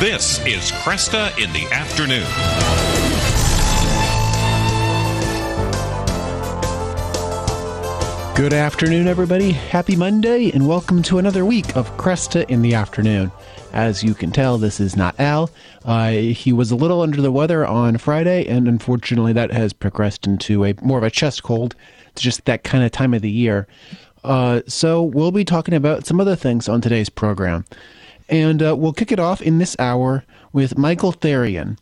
This is Kresta in the Afternoon. Good afternoon, everybody. Happy Monday, and welcome to another week of Kresta in the Afternoon. As you can tell, this is not Al. Uh, he was a little under the weather on Friday, and unfortunately, that has progressed into a more of a chest cold. It's just that kind of time of the year. Uh, so we'll be talking about some other things on today's program. And uh, we'll kick it off in this hour with Michael Therrien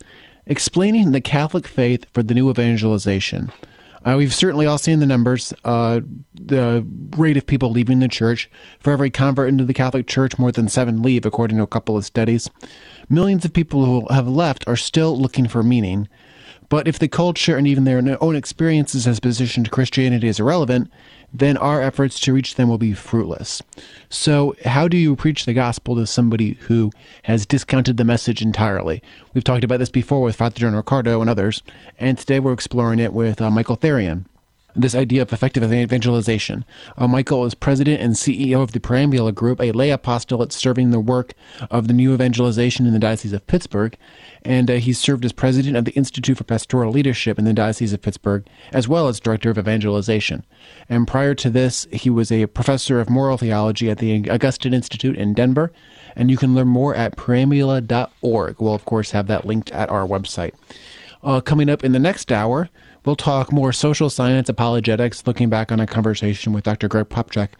explaining the Catholic faith for the new evangelization. Uh, we've certainly all seen the numbers. Uh, the rate of people leaving the church. For every convert into the Catholic Church, more than seven leave, according to a couple of studies. Millions of people who have left are still looking for meaning. But if the culture and even their own experiences has positioned Christianity as irrelevant, then our efforts to reach them will be fruitless. So, how do you preach the gospel to somebody who has discounted the message entirely? We've talked about this before with Father John Riccardo and others, and today we're exploring it with uh, Michael Therrien this idea of effective evangelization. Uh, Michael is president and CEO of the Preambula Group, a lay apostolate serving the work of the new evangelization in the Diocese of Pittsburgh. And uh, he served as president of the Institute for Pastoral Leadership in the Diocese of Pittsburgh, as well as director of evangelization. And prior to this, he was a professor of moral theology at the Augustine Institute in Denver. And you can learn more at preambula.org. We'll, of course, have that linked at our website. Uh, coming up in the next hour, We'll talk more social science apologetics, looking back on a conversation with Dr. Greg Popcak.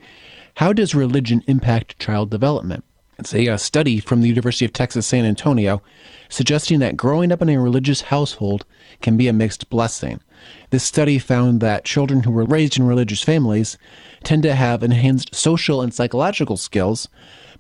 How does religion impact child development? It's a, a study from the University of Texas San Antonio suggesting that growing up in a religious household can be a mixed blessing. This study found that children who were raised in religious families tend to have enhanced social and psychological skills,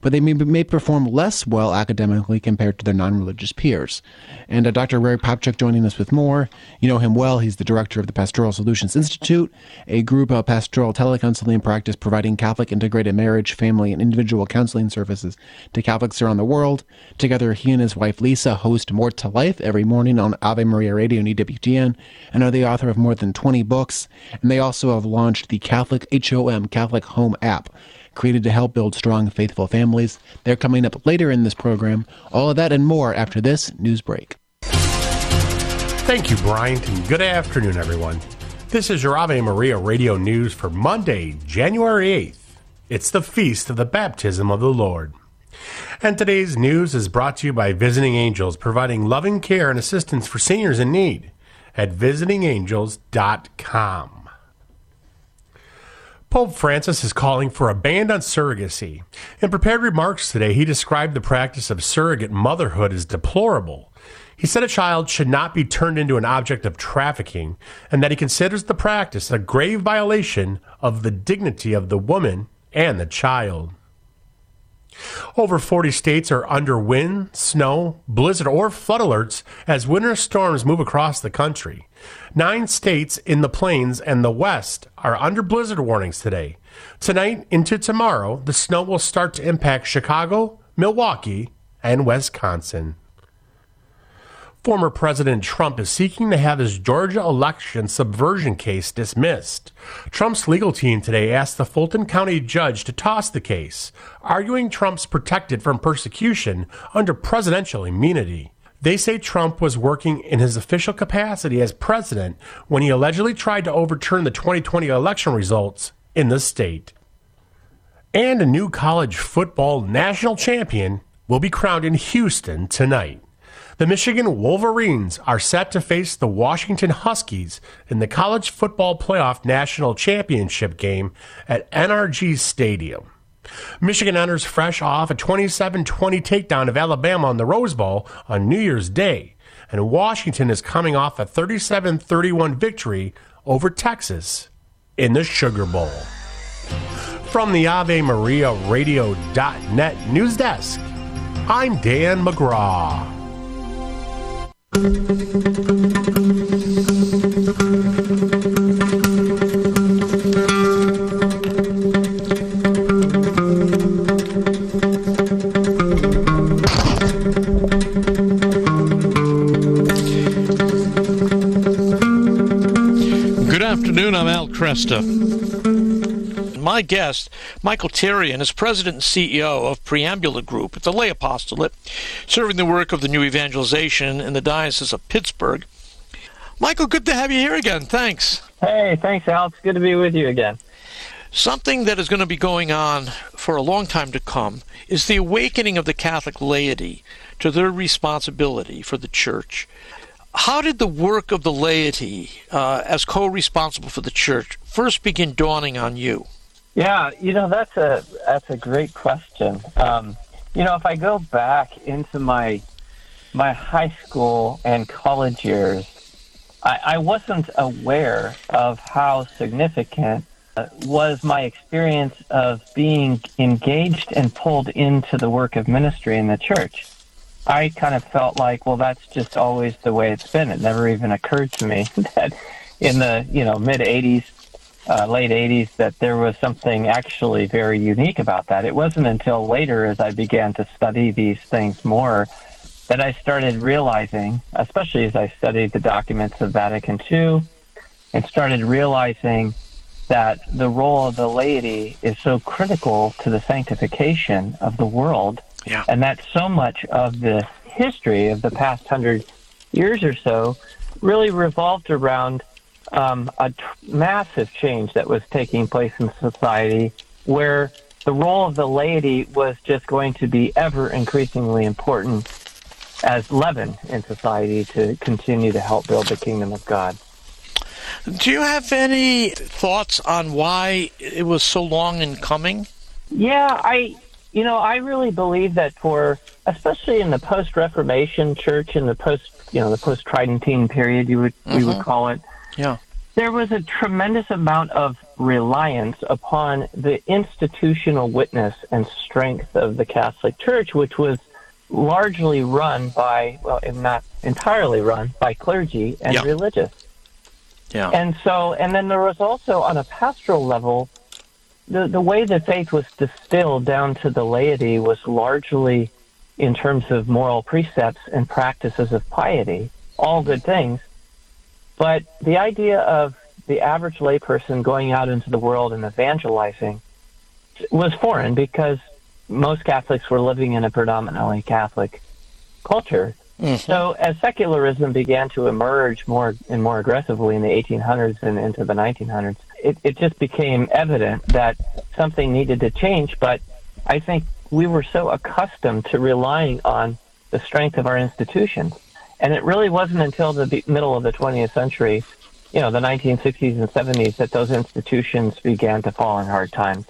but they may, may perform less well academically compared to their non religious peers. And uh, Dr. Ray Popcak joining us with more. You know him well. He's the director of the Pastoral Solutions Institute, a group of pastoral telecounseling practice providing Catholic integrated marriage, family, and individual counseling services to Catholics around the world. Together, he and his wife Lisa host More to Life every morning on Ave Maria Radio and EWTN, and are the author of more than 20 books. And they also have launched the Catholic HOM, Catholic Home app created to help build strong, faithful families. They're coming up later in this program. All of that and more after this news break. Thank you, Bryant, and good afternoon, everyone. This is your Ave Maria radio news for Monday, January 8th. It's the feast of the baptism of the Lord. And today's news is brought to you by Visiting Angels, providing loving care and assistance for seniors in need at visitingangels.com. Pope Francis is calling for a ban on surrogacy. In prepared remarks today, he described the practice of surrogate motherhood as deplorable. He said a child should not be turned into an object of trafficking, and that he considers the practice a grave violation of the dignity of the woman and the child. Over 40 states are under wind, snow, blizzard, or flood alerts as winter storms move across the country. Nine states in the plains and the west are under blizzard warnings today. Tonight into tomorrow, the snow will start to impact Chicago, Milwaukee, and Wisconsin. Former President Trump is seeking to have his Georgia election subversion case dismissed. Trump's legal team today asked the Fulton County judge to toss the case, arguing Trump's protected from persecution under presidential immunity. They say Trump was working in his official capacity as president when he allegedly tried to overturn the 2020 election results in the state. And a new college football national champion will be crowned in Houston tonight. The Michigan Wolverines are set to face the Washington Huskies in the College Football Playoff National Championship game at NRG Stadium. Michigan enters fresh off a 27 20 takedown of Alabama on the Rose Bowl on New Year's Day, and Washington is coming off a 37 31 victory over Texas in the Sugar Bowl. From the Ave Maria Radio.net news desk, I'm Dan McGraw. Afternoon. I'm Al Kresta. My guest, Michael Therrien, is president and CEO of Preambula Group. It's a lay apostolate serving the work of the new evangelization in the Diocese of Pittsburgh. Michael, good to have you here again. Thanks. Hey, thanks, Al. It's good to be with you again. Something that is going to be going on for a long time to come is the awakening of the Catholic laity to their responsibility for the church. How did the work of the laity uh, as co responsible for the church first begin dawning on you? Yeah, you know that's a that's a great question. Um, you know, if I go back into my my high school and college years, I, I wasn't aware of how significant uh, was my experience of being engaged and pulled into the work of ministry in the church. I kind of felt like, well, that's just always the way it's been. It never even occurred to me that in the you know mid '80s, uh, late '80s, that there was something actually very unique about that. It wasn't until later, as I began to study these things more, that I started realizing, especially as I studied the documents of Vatican II, and started realizing that the role of the laity is so critical to the sanctification of the world Yeah. and that's so much of the history of the past hundred years or so really revolved around um, a massive change that was taking place in society where the role of the laity was just going to be ever increasingly important as leaven in society to continue to help build the kingdom of God. Do you have any thoughts on why it was so long in coming? Yeah, I you know, I really believe that for especially in the post Reformation church in the post you know, the post Tridentine period you would we would mm-hmm. call it, Yeah. there was a tremendous amount of reliance upon the institutional witness and strength of the Catholic Church, which was largely run by, well, if not entirely run by clergy and Yeah. religious. Yeah. And so, and then there was also on a pastoral level, the, the way that faith was distilled down to the laity was largely in terms of moral precepts and practices of piety, all good things. But the idea of the average layperson going out into the world and evangelizing was foreign because most Catholics were living in a predominantly Catholic culture. Mm-hmm. So as secularism began to emerge more and more aggressively in the 1800s and into the 1900s, it, it just became evident that something needed to change. But I think we were so accustomed to relying on the strength of our institutions. And it really wasn't until the middle of the 20th century, you know, the 1960s and 70s, that those institutions began to fall in hard times.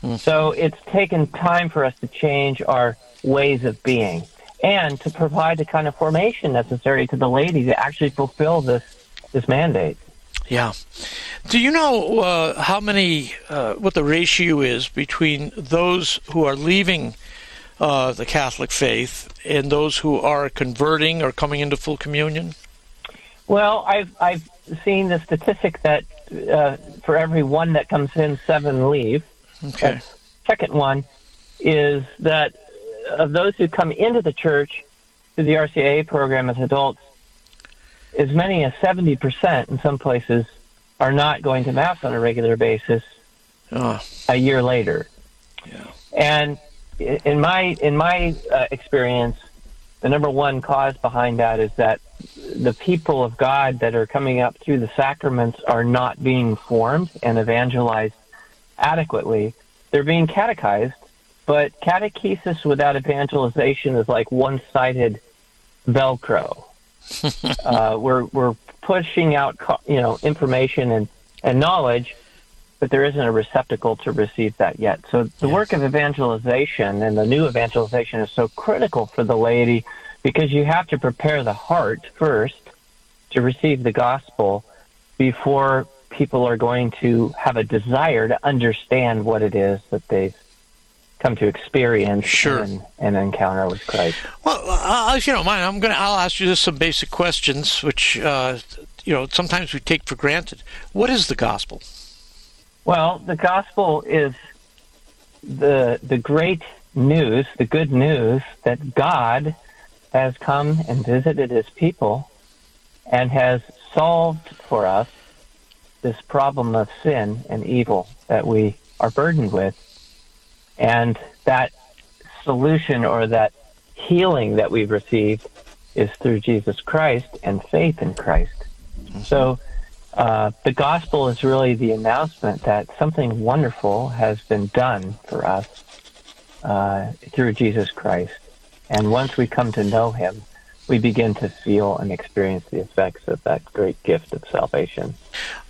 Hmm. So it's taken time for us to change our ways of being and to provide the kind of formation necessary to the laity to actually fulfill this this mandate. Yeah. Do you know uh, how many, uh, what the ratio is between those who are leaving uh, the Catholic faith and those who are converting or coming into full communion? Well, I've I've seen the statistic that uh, for every one that comes in, seven leave. Okay. Second one is that of those who come into the church through the RCIA program as adults, as many as 70% in some places are not going to Mass on a regular basis Oh, a year later. Yeah. And in my in my uh, experience, the number one cause behind that is that the people of God that are coming up through the sacraments are not being formed and evangelized adequately. They're being catechized, but catechesis without evangelization is like one-sided Velcro. Uh, we're we're pushing out you know information and and knowledge, but there isn't a receptacle to receive that yet. So the work of evangelization and the new evangelization is so critical for the laity because you have to prepare the heart first to receive the gospel before people are going to have a desire to understand what it is that they've come to experience Sure. and, and encounter with Christ. Well, uh, if you don't mind, I'm gonna I'll ask you just some basic questions, which uh, you know sometimes we take for granted. What is the gospel? Well, the gospel is the the great news, the good news that God has come and visited his people and has solved for us this problem of sin and evil that we are burdened with. And that solution or that healing that we've received is through Jesus Christ and faith in Christ. So uh, the gospel is really the announcement that something wonderful has been done for us uh, through Jesus Christ. And once we come to know him, we begin to feel and experience the effects of that great gift of salvation.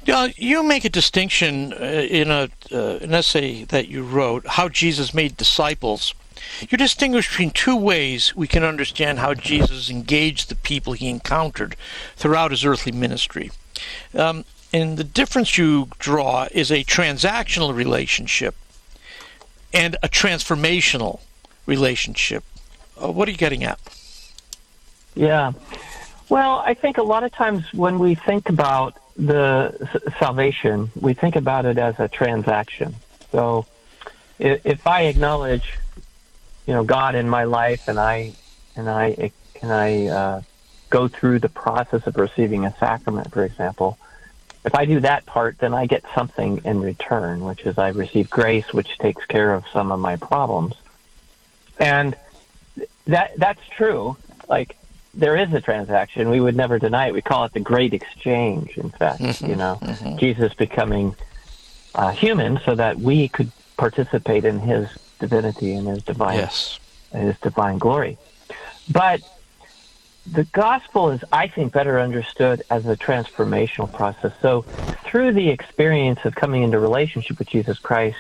Uh, you make a distinction uh, in a uh, an essay that you wrote, "How Jesus Made Disciples." You distinguish between two ways we can understand how Jesus engaged the people he encountered throughout his earthly ministry. Um, and the difference you draw is a transactional relationship and a transformational relationship. Uh, what are you getting at? Yeah. Well, I think a lot of times when we think about the salvation, we think about it as a transaction. So if I acknowledge, you know, God in my life and I and I and I uh, go through the process of receiving a sacrament, for example, if I do that part, then I get something in return, which is I receive grace, which takes care of some of my problems. And that that's true. Like there is a transaction. We would never deny it. We call it the great exchange. In fact, you know, Jesus becoming uh, human so that we could participate in His divinity and His divine Yes. His divine glory. But the gospel is, I think, better understood as a transformational process. So, through the experience of coming into relationship with Jesus Christ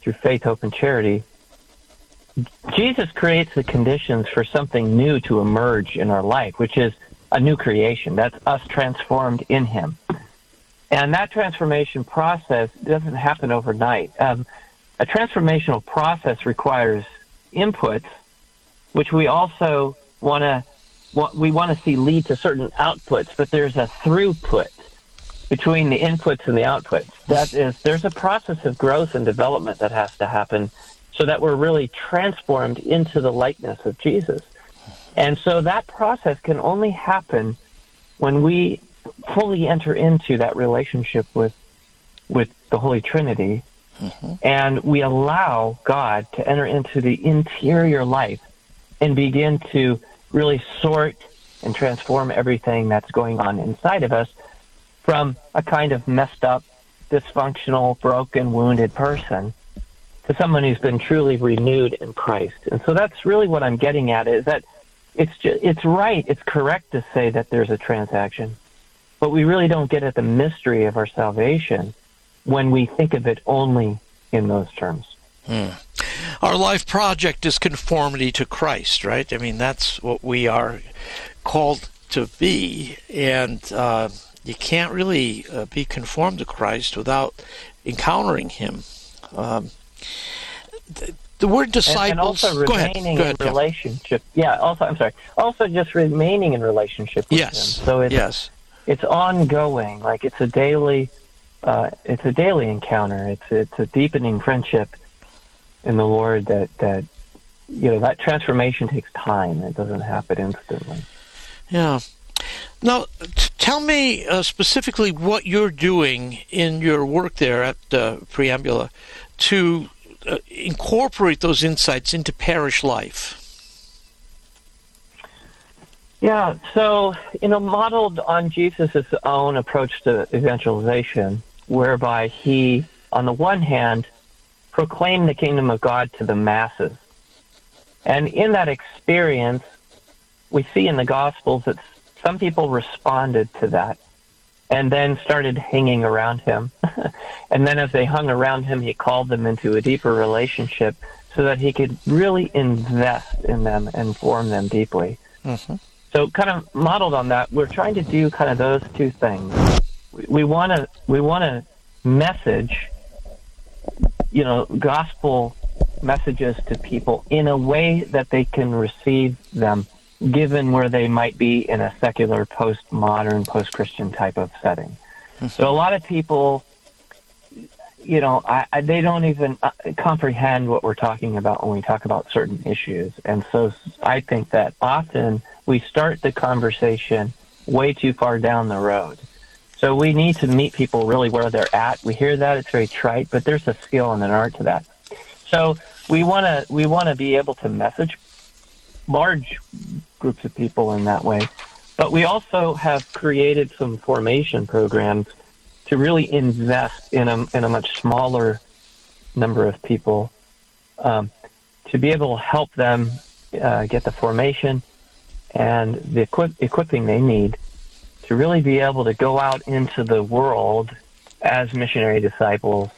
through faith, hope, and charity, Jesus creates the conditions for something new to emerge in our life, which is a new creation. That's us transformed in Him. And that transformation process doesn't happen overnight. Um, a transformational process requires inputs, which we also want to we want to see lead to certain outputs, but there's a throughput between the inputs and the outputs. That is, there's a process of growth and development that has to happen so that we're really transformed into the likeness of Jesus. And so that process can only happen when we fully enter into that relationship with with the Holy Trinity mm-hmm. and we allow God to enter into the interior life and begin to really sort and transform everything that's going on inside of us from a kind of messed up, dysfunctional, broken, wounded person to someone who's been truly renewed in Christ. And so that's really what I'm getting at is that it's ju- it's right, it's correct to say that there's a transaction, but we really don't get at the mystery of our salvation when we think of it only in those terms. Our life project is conformity to Christ, right? I mean, that's what we are called to be, and uh, you can't really uh, be conformed to Christ without encountering Him. Um, the, the word And- disciples. And, also go ahead. remaining Go ahead. in relationship. Yeah. Also, I'm sorry. Also, just remaining in relationship with Yes. Him. So it's yes. it's ongoing. Like it's a daily, uh, it's a daily encounter. It's it's a deepening friendship in the Lord. That that you know that transformation takes time. It doesn't happen instantly. Yeah. Now, t- tell me uh, specifically what you're doing in your work there at uh, Preambula to uh, incorporate those insights into parish life. Yeah, so you know, modeled on Jesus' own approach to evangelization, whereby he, on the one hand, proclaimed the kingdom of God to the masses, and in that experience, we see in the Gospels that some people responded to that, and then started hanging around him, and then as they hung around him, he called them into a deeper relationship, so that he could really invest in them and form them deeply. Mm-hmm. So, kind of modeled on that, we're trying to do kind of those two things. We want to we want to message, you know, gospel messages to people in a way that they can receive them, given where they might be in a secular, postmodern, post-Christian type of setting. Mm-hmm. So a lot of people, you know, I, I, they don't even uh, comprehend what we're talking about when we talk about certain issues. And so I think that often we start the conversation way too far down the road. So we need to meet people really where they're at. We hear that it's very trite, but there's a skill and an art to that. So we want to we want to be able to message large groups of people in that way. But we also have created some formation programs to really invest in a in a much smaller number of people um, to be able to help them uh, get the formation and the equip- equipping they need to really be able to go out into the world as missionary disciples.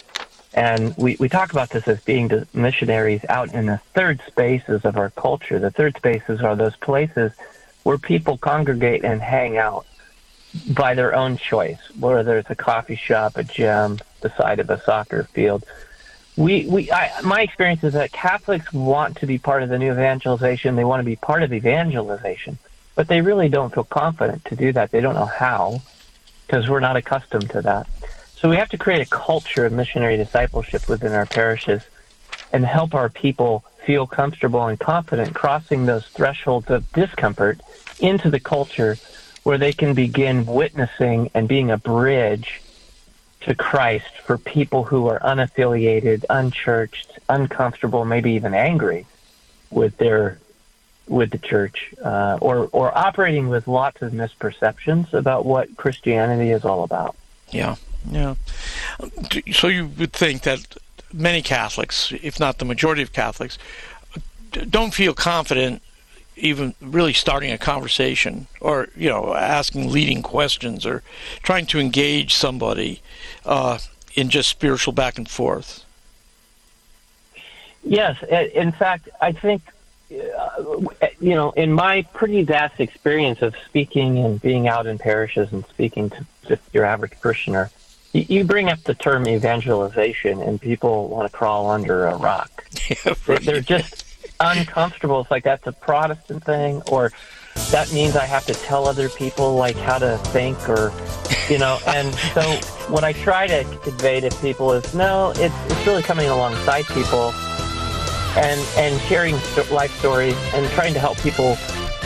And we, we talk about this as being the missionaries out in the third spaces of our culture. The third spaces are those places where people congregate and hang out by their own choice, whether it's a coffee shop, a gym, the side of a soccer field. We, we, I, my experience is that Catholics want to be part of the new evangelization. They want to be part of evangelization but they really don't feel confident to do that. They don't know how because we're not accustomed to that. So we have to create a culture of missionary discipleship within our parishes and help our people feel comfortable and confident crossing those thresholds of discomfort into the culture where they can begin witnessing and being a bridge to Christ for people who are unaffiliated, unchurched, uncomfortable, maybe even angry with their with the church uh, or or operating with lots of misperceptions about what Christianity is all about. Yeah, yeah. So you would think that many Catholics, if not the majority of Catholics, don't feel confident even really starting a conversation or you know asking leading questions or trying to engage somebody uh, in just spiritual back and forth. Yes, in fact, I think uh, you know, in my pretty vast experience of speaking and being out in parishes and speaking to just your average parishioner, you, bring up the term evangelization, and people want to crawl under a rock. Yeah, right. They're just uncomfortable. It's like that's a Protestant thing, or that means I have to tell other people like how to think, or you know. And so, what I try to convey to people is, no, it's it's really coming alongside people and and sharing life stories and trying to help people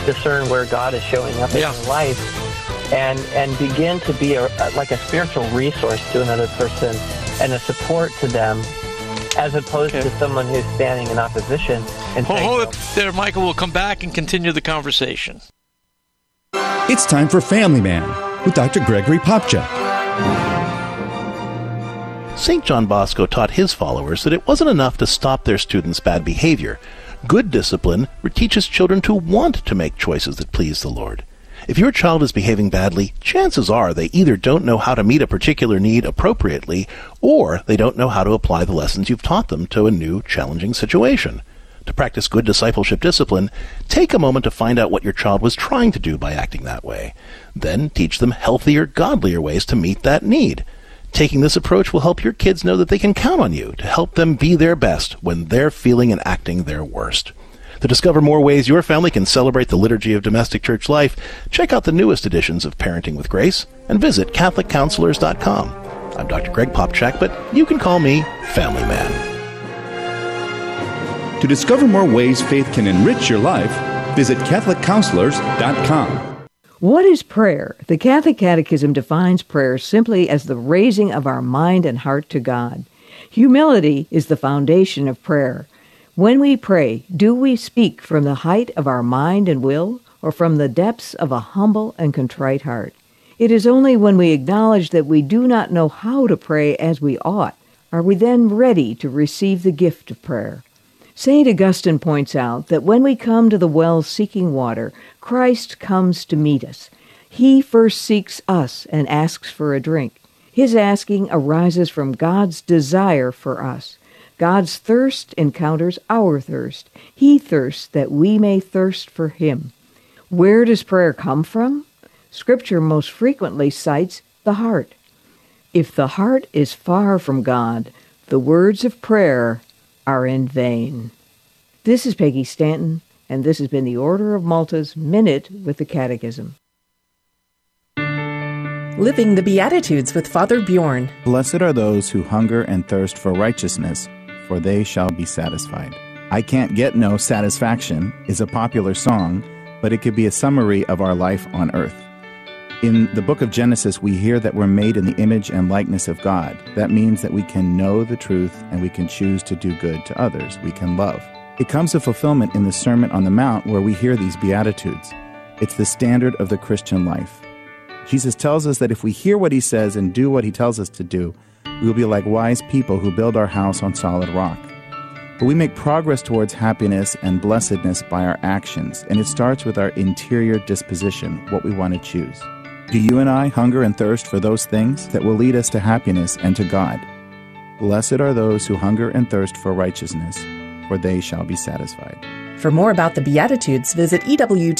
discern where God is showing up yeah. in their life and and begin to be a, like a spiritual resource to another person and a support to them as opposed okay. to someone who's standing in opposition and hold, hold it there michael we'll come back and continue the conversation it's time for family man with dr gregory popcak St. John Bosco taught his followers that it wasn't enough to stop their students' bad behavior. Good discipline teaches children to want to make choices that please the Lord. If your child is behaving badly, chances are they either don't know how to meet a particular need appropriately, or they don't know how to apply the lessons you've taught them to a new, challenging situation. To practice good discipleship discipline, take a moment to find out what your child was trying to do by acting that way. Then teach them healthier, godlier ways to meet that need. Taking this approach will help your kids know that they can count on you to help them be their best when they're feeling and acting their worst. To discover more ways your family can celebrate the liturgy of domestic church life, check out the newest editions of Parenting with Grace and visit CatholicCounselors.com. I'm Dr. Greg Popcak, but you can call me Family Man. To discover more ways faith can enrich your life, visit CatholicCounselors.com. What is prayer? The Catholic Catechism defines prayer simply as the raising of our mind and heart to God. Humility is the foundation of prayer. When we pray, do we speak from the height of our mind and will, or from the depths of a humble and contrite heart? It is only when we acknowledge that we do not know how to pray as we ought, are we then ready to receive the gift of prayer. St. Augustine points out that when we come to the well seeking water, Christ comes to meet us. He first seeks us and asks for a drink. His asking arises from God's desire for us. God's thirst encounters our thirst. He thirsts that we may thirst for Him. Where does prayer come from? Scripture most frequently cites the heart. If the heart is far from God, the words of prayer are in vain. This is Peggy Stanton, and this has been the Order of Malta's Minute with the Catechism. Living the Beatitudes with Father Bjorn. Blessed are those who hunger and thirst for righteousness, for they shall be satisfied. I Can't Get No Satisfaction is a popular song, but it could be a summary of our life on earth. In the book of Genesis, we hear that we're made in the image and likeness of God. That means that we can know the truth and we can choose to do good to others. We can love. It comes to fulfillment in the Sermon on the Mount where we hear these Beatitudes. It's the standard of the Christian life. Jesus tells us that if we hear what he says and do what he tells us to do, we will be like wise people who build our house on solid rock. But we make progress towards happiness and blessedness by our actions, and it starts with our interior disposition, what we want to choose. Do you and I hunger and thirst for those things that will lead us to happiness and to God? Blessed are those who hunger and thirst for righteousness, for they shall be satisfied. For more about the Beatitudes, visit EWTNRC.com.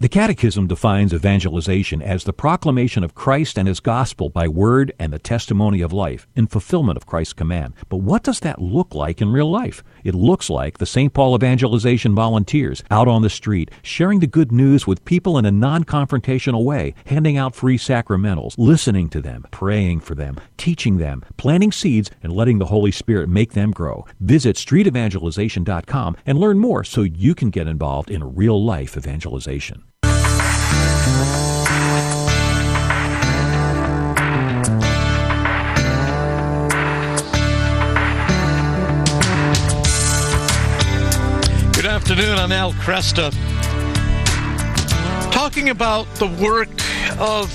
The Catechism defines evangelization as the proclamation of Christ and His gospel by word and the testimony of life in fulfillment of Christ's command. But what does that look like in real life? It looks like the St. Paul evangelization volunteers out on the street, sharing the good news with people in a non confrontational way, handing out free sacramentals, listening to them, praying for them, teaching them, planting seeds, and letting the Holy Spirit make them grow. Visit streetevangelization.com and learn more so you can get involved in real life evangelization. Afternoon. I'm Al Kresta. Talking about the work of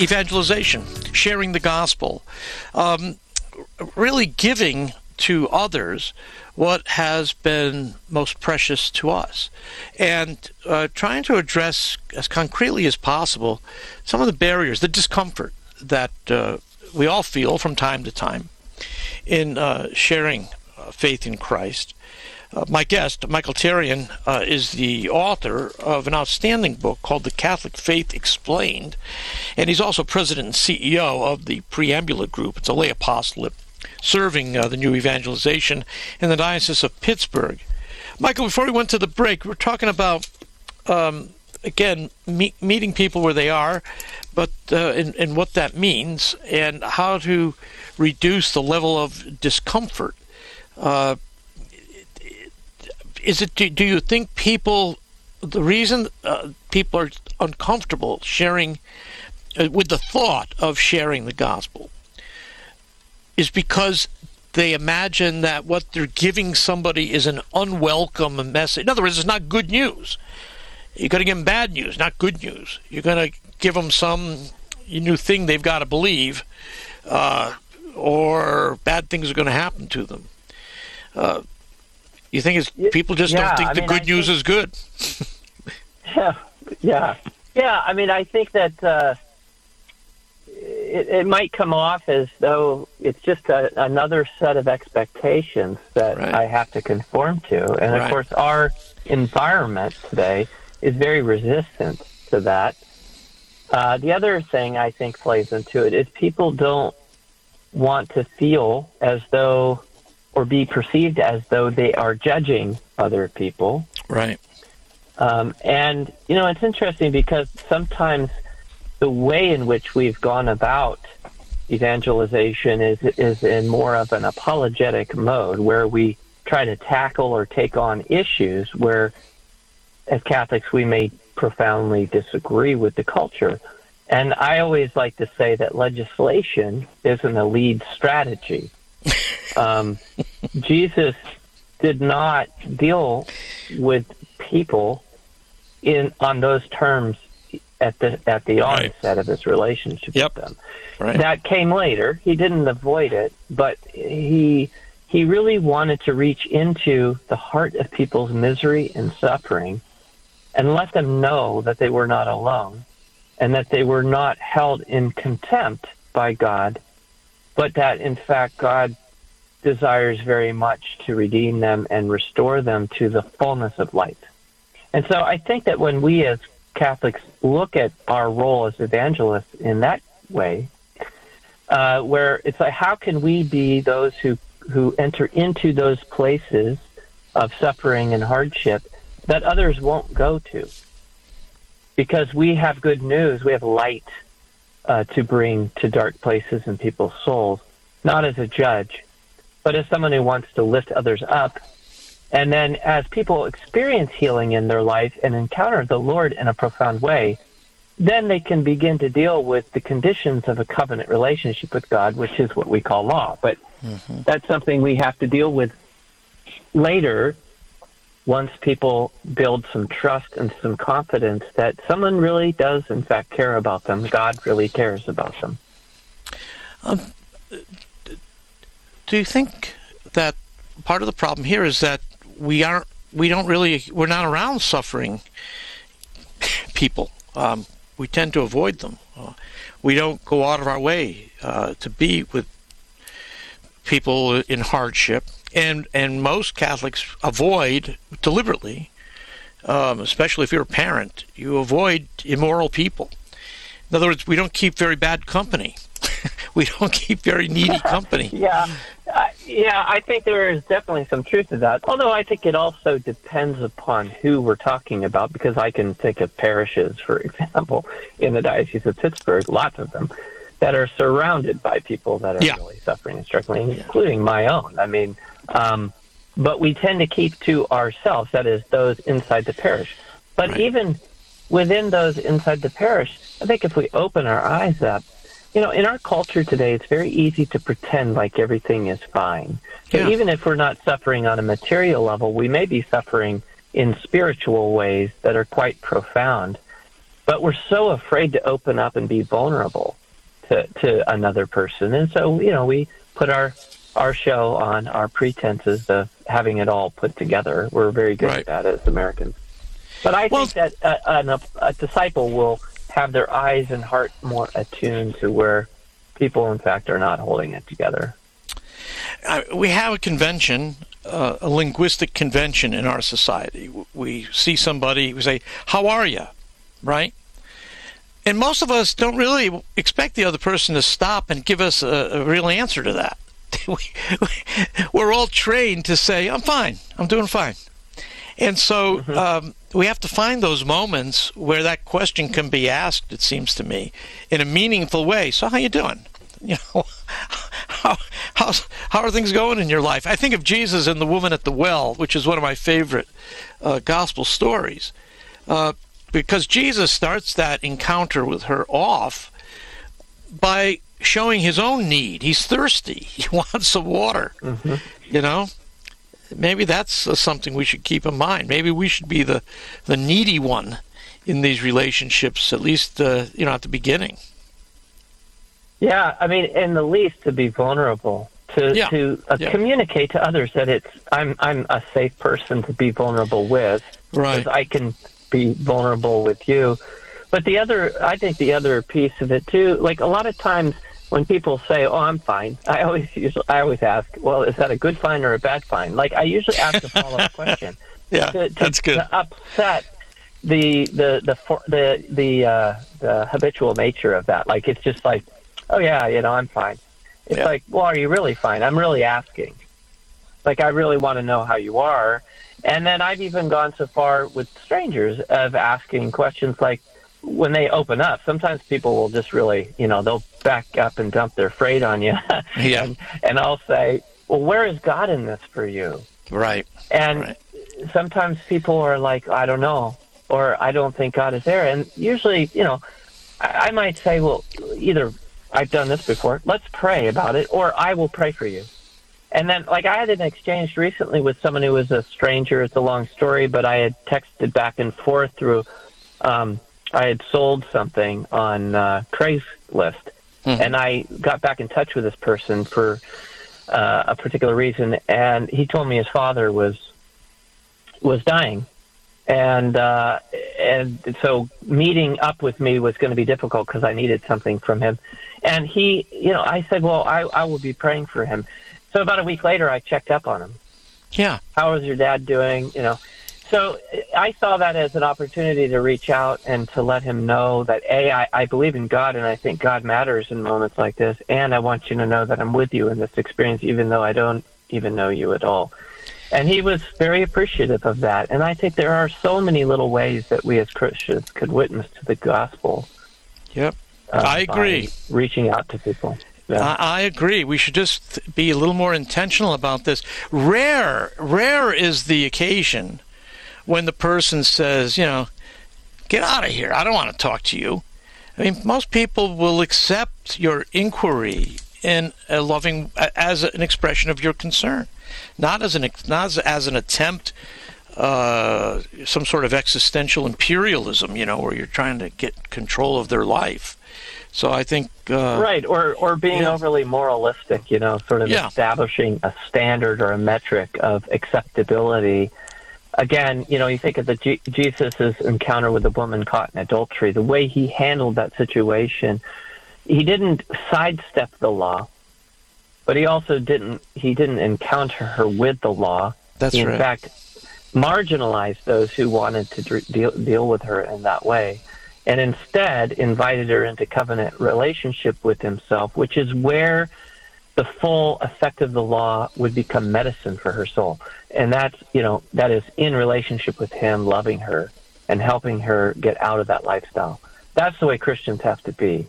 evangelization, sharing the gospel, um, really giving to others what has been most precious to us, and uh, trying to address as concretely as possible some of the barriers, the discomfort that uh, we all feel from time to time in uh, sharing uh, faith in Christ. Uh, my guest, Michael Therrien, uh, is the author of an outstanding book called The Catholic Faith Explained, and he's also president and CEO of the Preambula Group. It's a lay apostolate serving uh, the new evangelization in the Diocese of Pittsburgh. Michael, before we went to the break, we are talking about, um, again, me- meeting people where they are, but uh, and, and what that means, and how to reduce the level of discomfort. Is it? Do, do, you think people? The reason uh, people are uncomfortable sharing uh, with the thought of sharing the gospel is because they imagine that what they're giving somebody is an unwelcome message. In other words, it's not good news. You're going to give them bad news, not good news. You're going to give them some new thing they've got to believe, uh, or bad things are going to happen to them. Uh, you think it's people just yeah, don't think I the mean, good I news think, is good? yeah, yeah, yeah. I mean, I think that uh, it, it, might come off as though it's just a, another set of expectations that right. I have to conform to, and right. of course, our environment today is very resistant to that. Uh, the other thing I think plays into it is people don't want to feel as though or be perceived as though they are judging other people. Right. Um, and, you know, it's interesting because sometimes the way in which we've gone about evangelization is, is in more of an apologetic mode where we try to tackle or take on issues where, as Catholics, we may profoundly disagree with the culture. And I always like to say that legislation isn't a lead strategy. Um, Jesus did not deal with people in on those terms at the at the Right. onset of his relationship Yep. with them. Right. That came later. He didn't avoid it, but he he really wanted to reach into the heart of people's misery and suffering and let them know that they were not alone and that they were not held in contempt by God, but that in fact God desires very much to redeem them and restore them to the fullness of life. And so I think that when we as Catholics look at our role as evangelists in that way, uh, where it's like, how can we be those who, who enter into those places of suffering and hardship that others won't go to? Because we have good news, we have light uh, to bring to dark places in people's souls, not as a judge, but as someone who wants to lift others up. And then as people experience healing in their life and encounter the Lord in a profound way, then they can begin to deal with the conditions of a covenant relationship with God, which is what we call law. But that's something we have to deal with later once people build some trust and some confidence that someone really does, in fact, care about them. God really cares about them. Um, do you think that part of the problem here is that we aren't we don't really we're not around suffering people um, we tend to avoid them uh, we don't go out of our way uh, to be with people in hardship and and most Catholics avoid deliberately um, especially if you're a parent you avoid immoral people in other words we don't keep very bad company we don't keep very needy company Yeah, uh, yeah, I think there is definitely some truth to that. Although I think it also depends upon who we're talking about, because I can think of parishes, for example, in the Diocese of Pittsburgh, lots of them, that are surrounded by people that are Yeah. really suffering and struggling, including my own. I mean, um, but we tend to keep to ourselves, that is, those inside the parish. But even within those inside the parish, I think if we open our eyes up, you know, in our culture today, it's very easy to pretend like everything is fine. So Yeah. even if we're not suffering on a material level, we may be suffering in spiritual ways that are quite profound. But we're so afraid to open up and be vulnerable to, to another person. And so, you know, we put our our show on our pretenses of having it all put together. We're very good at that as Americans. But I think that a, a, a disciple will have their eyes and heart more attuned to where people, in fact, are not holding it together. uh, we have a convention, uh, a linguistic convention in our society. We see somebody, we say, "How are you?" Right? And most of us don't really expect the other person to stop and give us a, a real answer to that. We- We're all trained to say, "I'm fine. I'm doing fine." And so um, we have to find those moments where that question can be asked. It seems to me in a meaningful way. So, how you doing? You know, how how's, how are things going in your life? I think of Jesus and the woman at the well, which is one of my favorite uh, gospel stories, uh, because Jesus starts that encounter with her off by showing his own need. He's thirsty. He wants some water. You know, maybe that's uh, something we should keep in mind. Maybe we should be the the needy one in these relationships, at least uh, you know at the beginning. Yeah, I mean, in the least, to be vulnerable, to Yeah. to uh, Yeah. communicate to others that it's I'm I'm a safe person to be vulnerable with, Right. I can be vulnerable with you. But the other, I think the other piece of it too, like a lot of times when people say, "Oh, I'm fine," I always usually I always ask, "Well, is that a good fine or a bad fine?" Like I usually ask a follow up question. Yeah, to, to, that's good. To upset the the the the the uh, the habitual nature of that. Like it's just like, oh yeah, you know, I'm fine. It's Yeah. like, well, are you really fine? I'm really asking. Like I really want to know how you are. And then I've even gone so far with strangers of asking questions like when they open up, sometimes people will just really, you know, they'll back up and dump their freight on you. Yeah. and, and I'll say, well, where is God in this for you? Right. And sometimes people are like, I don't know, or I don't think God is there. And usually, you know, I, I might say, well, either I've done this before, let's pray about it, or I will pray for you. And then, like, I had an exchange recently with someone who was a stranger. It's a long story, but I had texted back and forth through um, I had sold something on uh, Craigslist, Mhm. and I got back in touch with this person for uh, a particular reason, and he told me his father was was dying, and uh, and so meeting up with me was going to be difficult because I needed something from him, and he, you know, I said, well, I I will be praying for him. So about a week later, I checked up on him. Yeah. How is your dad doing? You know, so I saw that as an opportunity to reach out and to let him know that a I, I believe in God and I think God matters in moments like this, and I want you to know that I'm with you in this experience, even though I don't even know you at all. And he was very appreciative of that. And I think there are so many little ways that we as Christians could witness to the gospel. Yep. uh, I agree. Reaching out to people. Yeah. I, I agree. We should just be a little more intentional about this. Rare, rare is the occasion when the person says, you know, get out of here. I don't want to talk to you. I mean, most people will accept your inquiry in a loving as an expression of your concern, not as an not as, as an attempt, uh, some sort of existential imperialism, you know, where you're trying to get control of their life. So I think uh, right, or or being overly moralistic, you know, sort of Yeah. establishing a standard or a metric of acceptability. Again, you know, you think of the G- Jesus's encounter with the woman caught in adultery. The way he handled that situation, he didn't sidestep the law, but he also didn't he didn't encounter her with the law. That's he, in right. fact, marginalized those who wanted to dr- deal, deal with her in that way and instead invited her into covenant relationship with himself, which is where the full effect of the law would become medicine for her soul. And that's, you know, that is in relationship with him, loving her and helping her get out of that lifestyle. That's the way Christians have to be,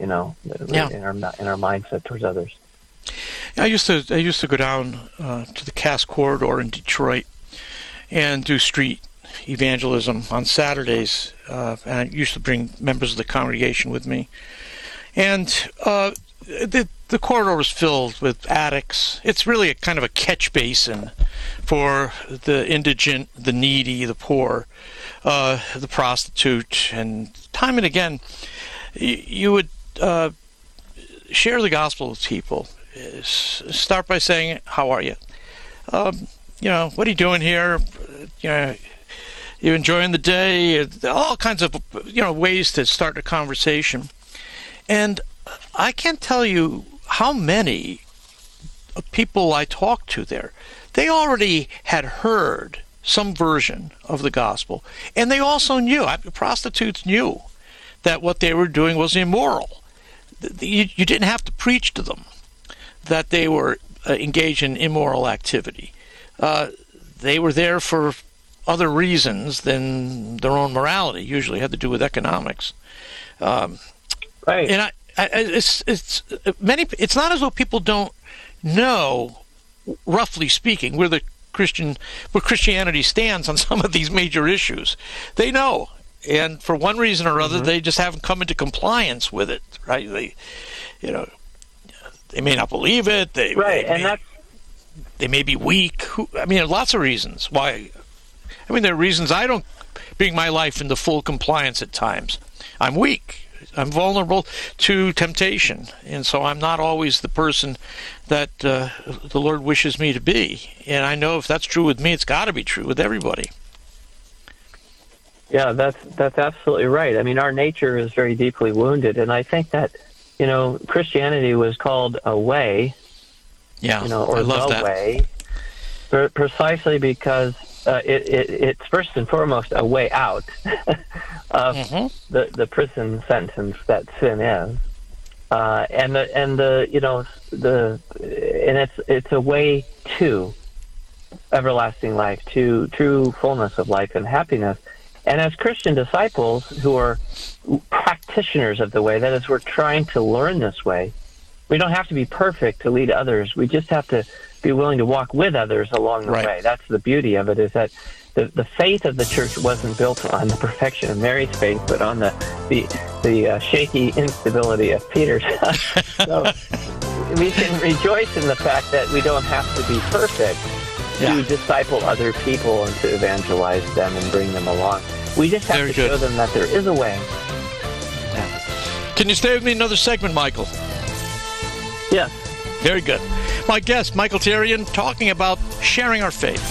you know, Yeah. in our in our mindset towards others. I used to I used to go down uh, to the Cass Corridor in Detroit and do street evangelism on Saturdays. Uh, and I used to bring members of the congregation with me, and uh, the the corridor was filled with addicts. It's really a kind of a catch basin for the indigent, the needy, the poor, uh, the prostitute, and time and again, you, you would uh, share the gospel with people. Start by saying, "How are you? Um, you know, what are you doing here? You know, you enjoying the day? All kinds of you know ways to start a conversation." And I can't tell you how many people I talked to there. They already had heard some version of the gospel, and they also knew. Prostitutes knew that what they were doing was immoral. You, you didn't have to preach to them that they were uh, engaged in immoral activity. Uh, they were there for other reasons than their own morality. Usually had to do with economics. Um, right. And I, I, it's it's many. It's not as though people don't know, roughly speaking, where the Christian where Christianity stands on some of these major issues. They know, and for one reason or other, mm-hmm. they just haven't come into compliance with it. Right? They, you know, they may not believe it. They Right, they and may, that's they may be weak. Who, I mean, lots of reasons why. I mean, there are reasons I don't bring my life into full compliance at times. I'm weak. I'm vulnerable to temptation, and so I'm not always the person that uh, the Lord wishes me to be. And I know if that's true with me, it's got to be true with everybody. Yeah, that's that's absolutely right. I mean, our nature is very deeply wounded, and I think that you know Christianity was called a way, Yeah, you know, or I love the that. way, precisely because uh, it, it it's first and foremost a way out of Mm-hmm. the the prison sentence that sin is, uh, and the and the you know the and it's it's a way to everlasting life, to true fullness of life and happiness. And as Christian disciples who are practitioners of the way, that is, we're trying to learn this way. We don't have to be perfect to lead others. We just have to be willing to walk with others along the Right. way. That's the beauty of it. Is that the the faith of the church wasn't built on the perfection of Mary's faith, but on the the the uh, shaky instability of Peter's. so we can rejoice in the fact that we don't have to be perfect Yeah. to disciple other people and to evangelize them and bring them along. We just have Very to good. show them that there is a way. Can you stay with me another segment, Michael? Yes. Very good. My guest, Michael Therrien, talking about sharing our faith.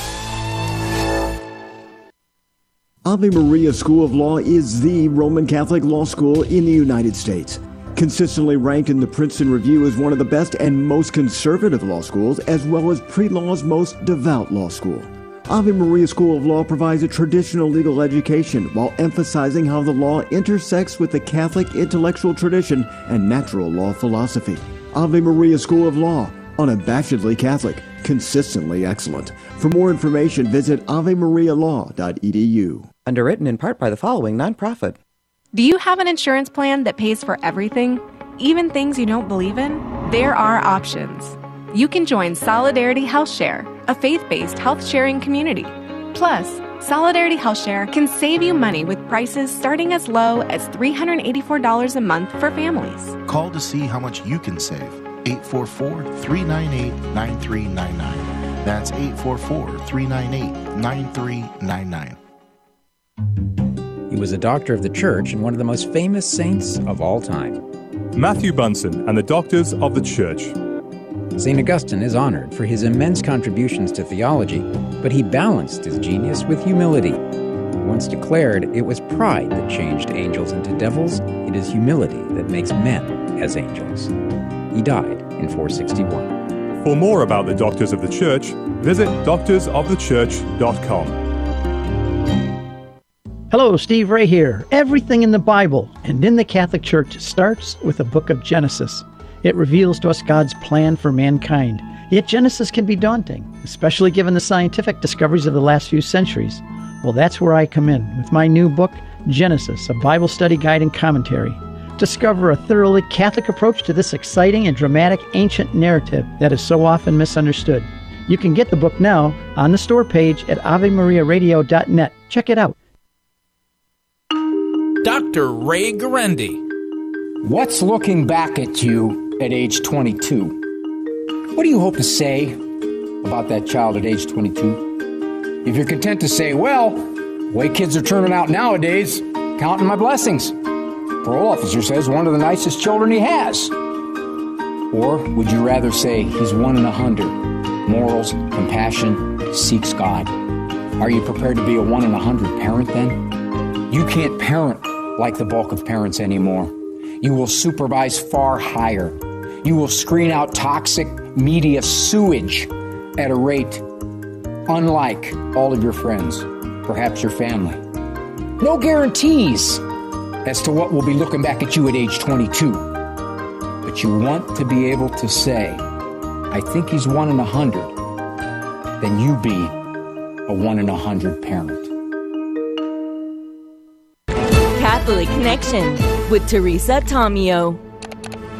Ave Maria School of Law is the Roman Catholic law school in the United States. Consistently ranked in the Princeton Review as one of the best and most conservative law schools, as well as pre law's most devout law school. Ave Maria School of Law provides a traditional legal education while emphasizing how the law intersects with the Catholic intellectual tradition and natural law philosophy. Ave Maria School of Law, unabashedly Catholic, consistently excellent. For more information, visit avemarialaw.edu. Underwritten in part by the following nonprofit. Do you have an insurance plan that pays for everything, even things you don't believe in? There are options. You can join Solidarity Health Share, a faith based health sharing community. Plus, Solidarity Health Share can save you money with prices starting as low as $384 a month for families. Call to see how much you can save. 844 398 9399. That's 844 398 9399. He was a doctor of the church and one of the most famous saints of all time. Matthew Bunson and the Doctors of the Church. St. Augustine is honored for his immense contributions to theology, but he balanced his genius with humility. He once declared it was pride that changed angels into devils, it is humility that makes men as angels. He died in 461. For more about the Doctors of the Church, visit doctorsofthechurch.com. Hello, Steve Ray here. Everything in the Bible and in the Catholic Church starts with the book of Genesis. It reveals to us God's plan for mankind. Yet Genesis can be daunting, especially given the scientific discoveries of the last few centuries. Well, that's where I come in with my new book, Genesis, a Bible study guide and commentary. Discover a thoroughly Catholic approach to this exciting and dramatic ancient narrative that is so often misunderstood. You can get the book now on the store page at AveMariaRadio.net. Check it out. Dr. Ray Guarendi. What's looking back at you at age 22? What do you hope to say about that child at age 22? If you're content to say, well, the way kids are turning out nowadays, counting my blessings. Parole officer says one of the nicest children he has. Or would you rather say he's one in a hundred? Morals, compassion, seeks God. Are you prepared to be a one in a hundred parent then? You can't parent like the bulk of parents anymore. You will supervise far higher. You will screen out toxic media sewage at a rate unlike all of your friends, perhaps your family. No guarantees as to what will be looking back at you at age 22. But you want to be able to say, I think he's one in a hundred, then you be a one in a hundred parent. Catholic Connection with Teresa Tomeo.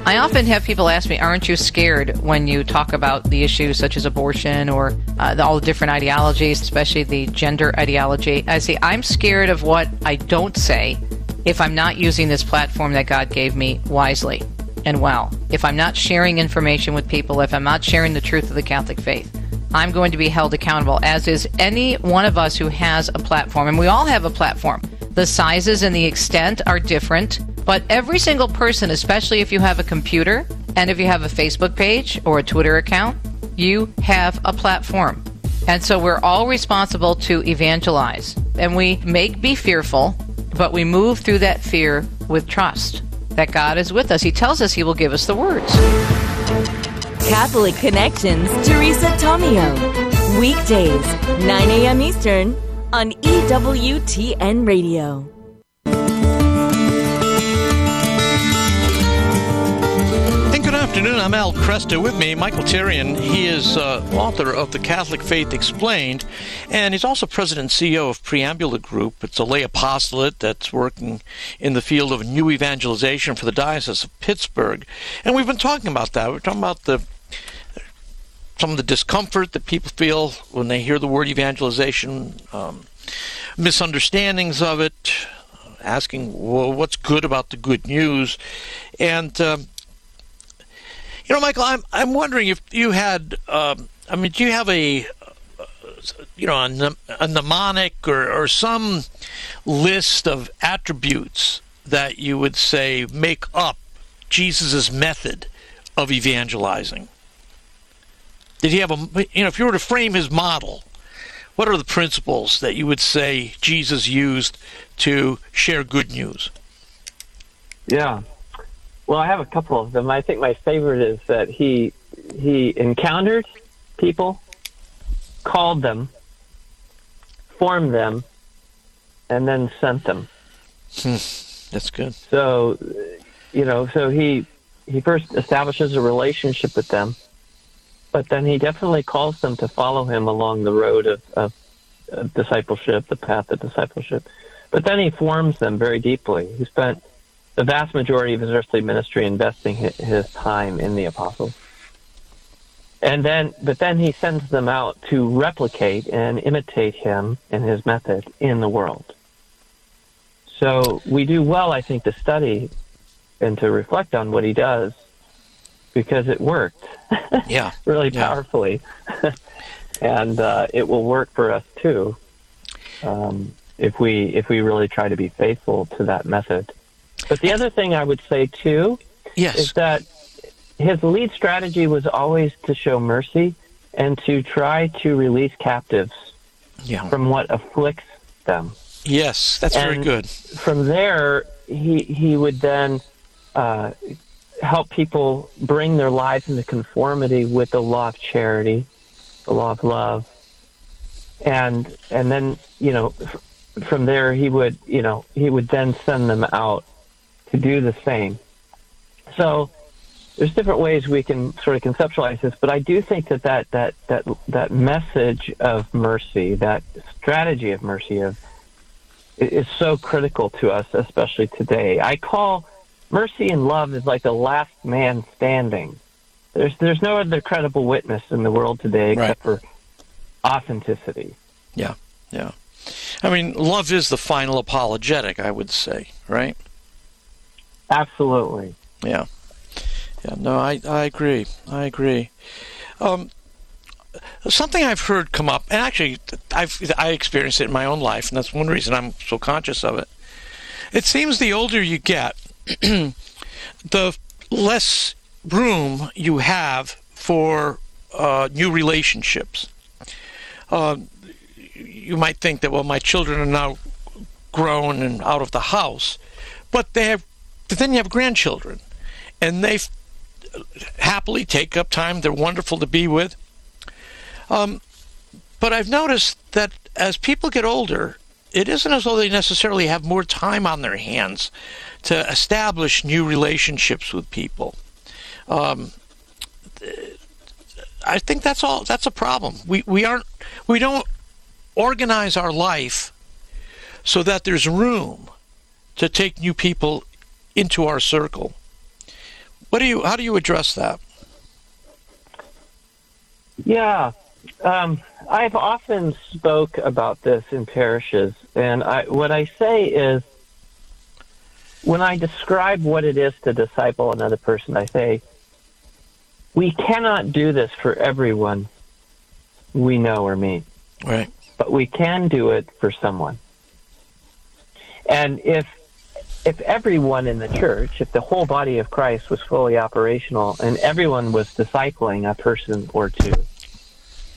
I often have people ask me, aren't you scared when you talk about the issues such as abortion or uh, all the different ideologies, especially the gender ideology? I say, I'm scared of what I don't say if I'm not using this platform that God gave me wisely and well. If I'm not sharing information with people, if I'm not sharing the truth of the Catholic faith, I'm going to be held accountable, as is any one of us who has a platform. And we all have a platform. The sizes and the extent are different, but every single person, especially if you have a computer and if you have a Facebook page or a Twitter account, you have a platform. And so we're all responsible to evangelize. And we make be fearful, but we move through that fear with trust that God is with us. He tells us He will give us the words. Catholic Connections, Teresa Tomeo. Weekdays, 9 a.m. Eastern on EWTN Radio. Good afternoon. I'm Al Kresta. With me, Michael Therrien. He is uh, author of The Catholic Faith Explained, and he's also president and CEO of Preambula Group. It's a lay apostolate that's working in the field of new evangelization for the Diocese of Pittsburgh. And we've been talking about that. We're talking about the some of the discomfort that people feel when they hear the word evangelization, um, misunderstandings of it, asking well, what's good about the good news, and um, you know, Michael, I'm I'm wondering if you had, um, I mean, do you have a you know, a, a mnemonic or, or some list of attributes that you would say make up Jesus' method of evangelizing? Did he have a, you know, if you were to frame his model, what are the principles that you would say Jesus used to share good news? Yeah. Well, I have a couple of them. I think my favorite is that he he encountered people, called them, formed them, and then sent them. Hmm. That's good. So, you know, so he he first establishes a relationship with them, but then he definitely calls them to follow him along the road of, of, discipleship, the path of discipleship. But then he forms them very deeply. He spent the vast majority of his earthly ministry investing his time in the apostles. And then, but then he sends them out to replicate and imitate him and his method in the world. So we do well, I think, to study and to reflect on what he does because it worked. Yeah. really yeah. powerfully. and uh, it will work for us too um, if we if we really try to be faithful to that method. But the other thing I would say too yes. is that his lead strategy was always to show mercy and to try to release captives yeah. from what afflicts them. Yes, that's and very good. From there, he he would then uh, help people bring their lives into conformity with the law of charity, the law of love, and and then you know from there he would you know he would then send them out to do the same. So there's different ways we can sort of conceptualize this, but I do think that that that that that message of mercy, that strategy of mercy of is so critical to us, especially today. I call mercy and love is like the last man standing. There's there's no other credible witness in the world today except right. for authenticity. Yeah, yeah. I mean, love is the final apologetic, I would say, right? Absolutely. Yeah. Yeah, no, I, I agree. I agree. Um, something I've heard come up, and actually, I've I experienced it in my own life, and that's one reason I'm so conscious of it. It seems the older you get, the less room you have for uh, new relationships. Uh, you might think that well, my children are now grown and out of the house, but they have. Then you have grandchildren, and they happily take up time. They're wonderful to be with. Um, but I've noticed that as people get older, it isn't as though they necessarily have more time on their hands to establish new relationships with people. Um, I think that's all. That's a problem. We we aren't we don't organize our life so that there's room to take new people into our circle. What do you? How do you address that? Yeah, um, I've often spoke about this in parishes, and I, what I say is, when I describe what it is to disciple another person, I say, we cannot do this for everyone we know or meet. Right. But we can do it for someone. And if if everyone in the church, if the whole body of Christ was fully operational and everyone was discipling a person or two,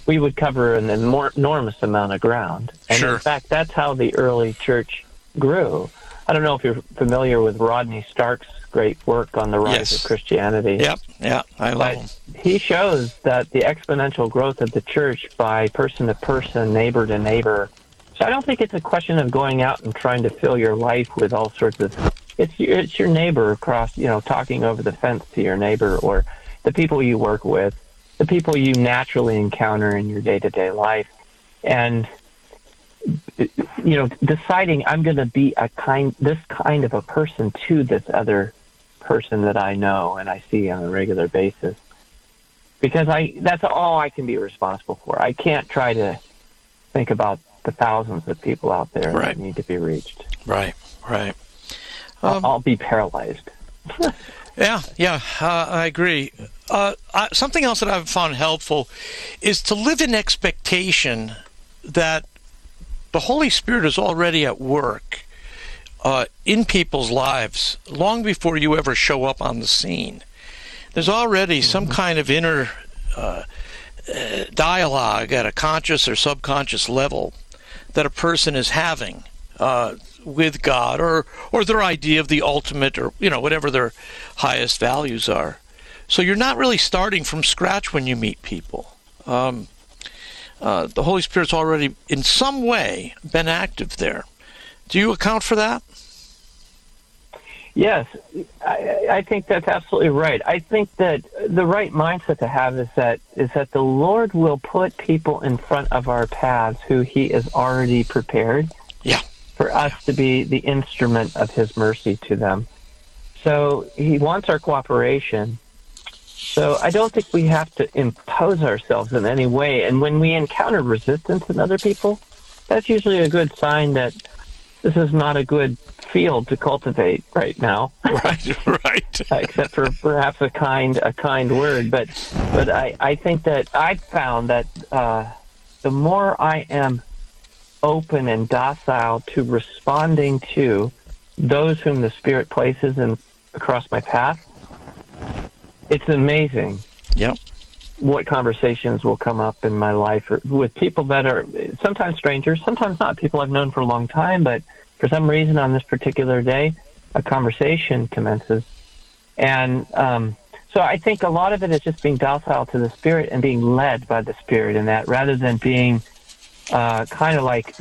we would cover an enormous amount of ground. And sure. in fact, that's how the early church grew. I don't know if you're familiar with Rodney Stark's great work on the rise yes. of Christianity. Yep, yeah, I love him. He shows that the exponential growth of the church by person to person, neighbor to neighbor, so I don't think it's a question of going out and trying to fill your life with all sorts of. It's your, it's your neighbor across, you know, talking over the fence to your neighbor or the people you work with, the people you naturally encounter in your day to day life, and you know, deciding I'm going to be a kind, this kind of a person to this other person that I know and I see on a regular basis, because I that's all I can be responsible for. I can't try to think about the thousands of people out there right. that need to be reached. Right, right. Um, I'll, I'll, be paralyzed. yeah, yeah, uh, I agree. Uh, I, something else that I've found helpful is to live in expectation that the Holy Spirit is already at work uh, in people's lives long before you ever show up on the scene. There's already some Mm-hmm. kind of inner uh, uh, dialogue at a conscious or subconscious level that a person is having uh, with God or or their idea of the ultimate or you know whatever their highest values are. So you're not really starting from scratch when you meet people. Um, uh, the Holy Spirit's already in some way been active there. Do you account for that? Yes, I, I think that's absolutely right. I think that the right mindset to have is that is that the Lord will put people in front of our paths who He is already prepared. Yeah. For us to be the instrument of His mercy to them. So He wants our cooperation. So I don't think we have to impose ourselves in any way. And when we encounter resistance in other people, that's usually a good sign that this is not a good field to cultivate right now. Right, right. Except for perhaps a kind a kind word, but but I I think that I've found that uh, the more I am open and docile to responding to those whom the Spirit places in across my path, it's amazing. Yep. What conversations will come up in my life or with people that are sometimes strangers, sometimes not people I've known for a long time, but for some reason on this particular day, a conversation commences. And um, so I think a lot of it is just being docile to the Spirit and being led by the Spirit in that rather than being uh, kind of like,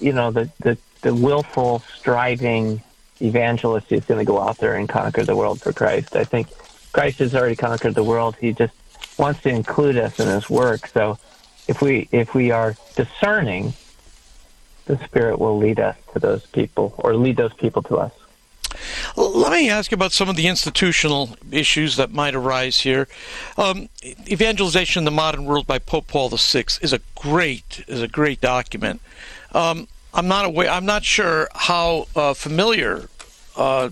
you know, the, the, the willful, striving evangelist who's going to go out there and conquer the world for Christ. I think Christ has already conquered the world. He just wants to include us in his work. So if we if we are discerning, the Spirit will lead us to those people or lead those people to us. Let me ask about some of the institutional issues that might arise here. Um, Evangelization in the Modern World by Pope Paul VI is a great is a great document. Um, I'm not aware. I'm not sure how uh, familiar uh,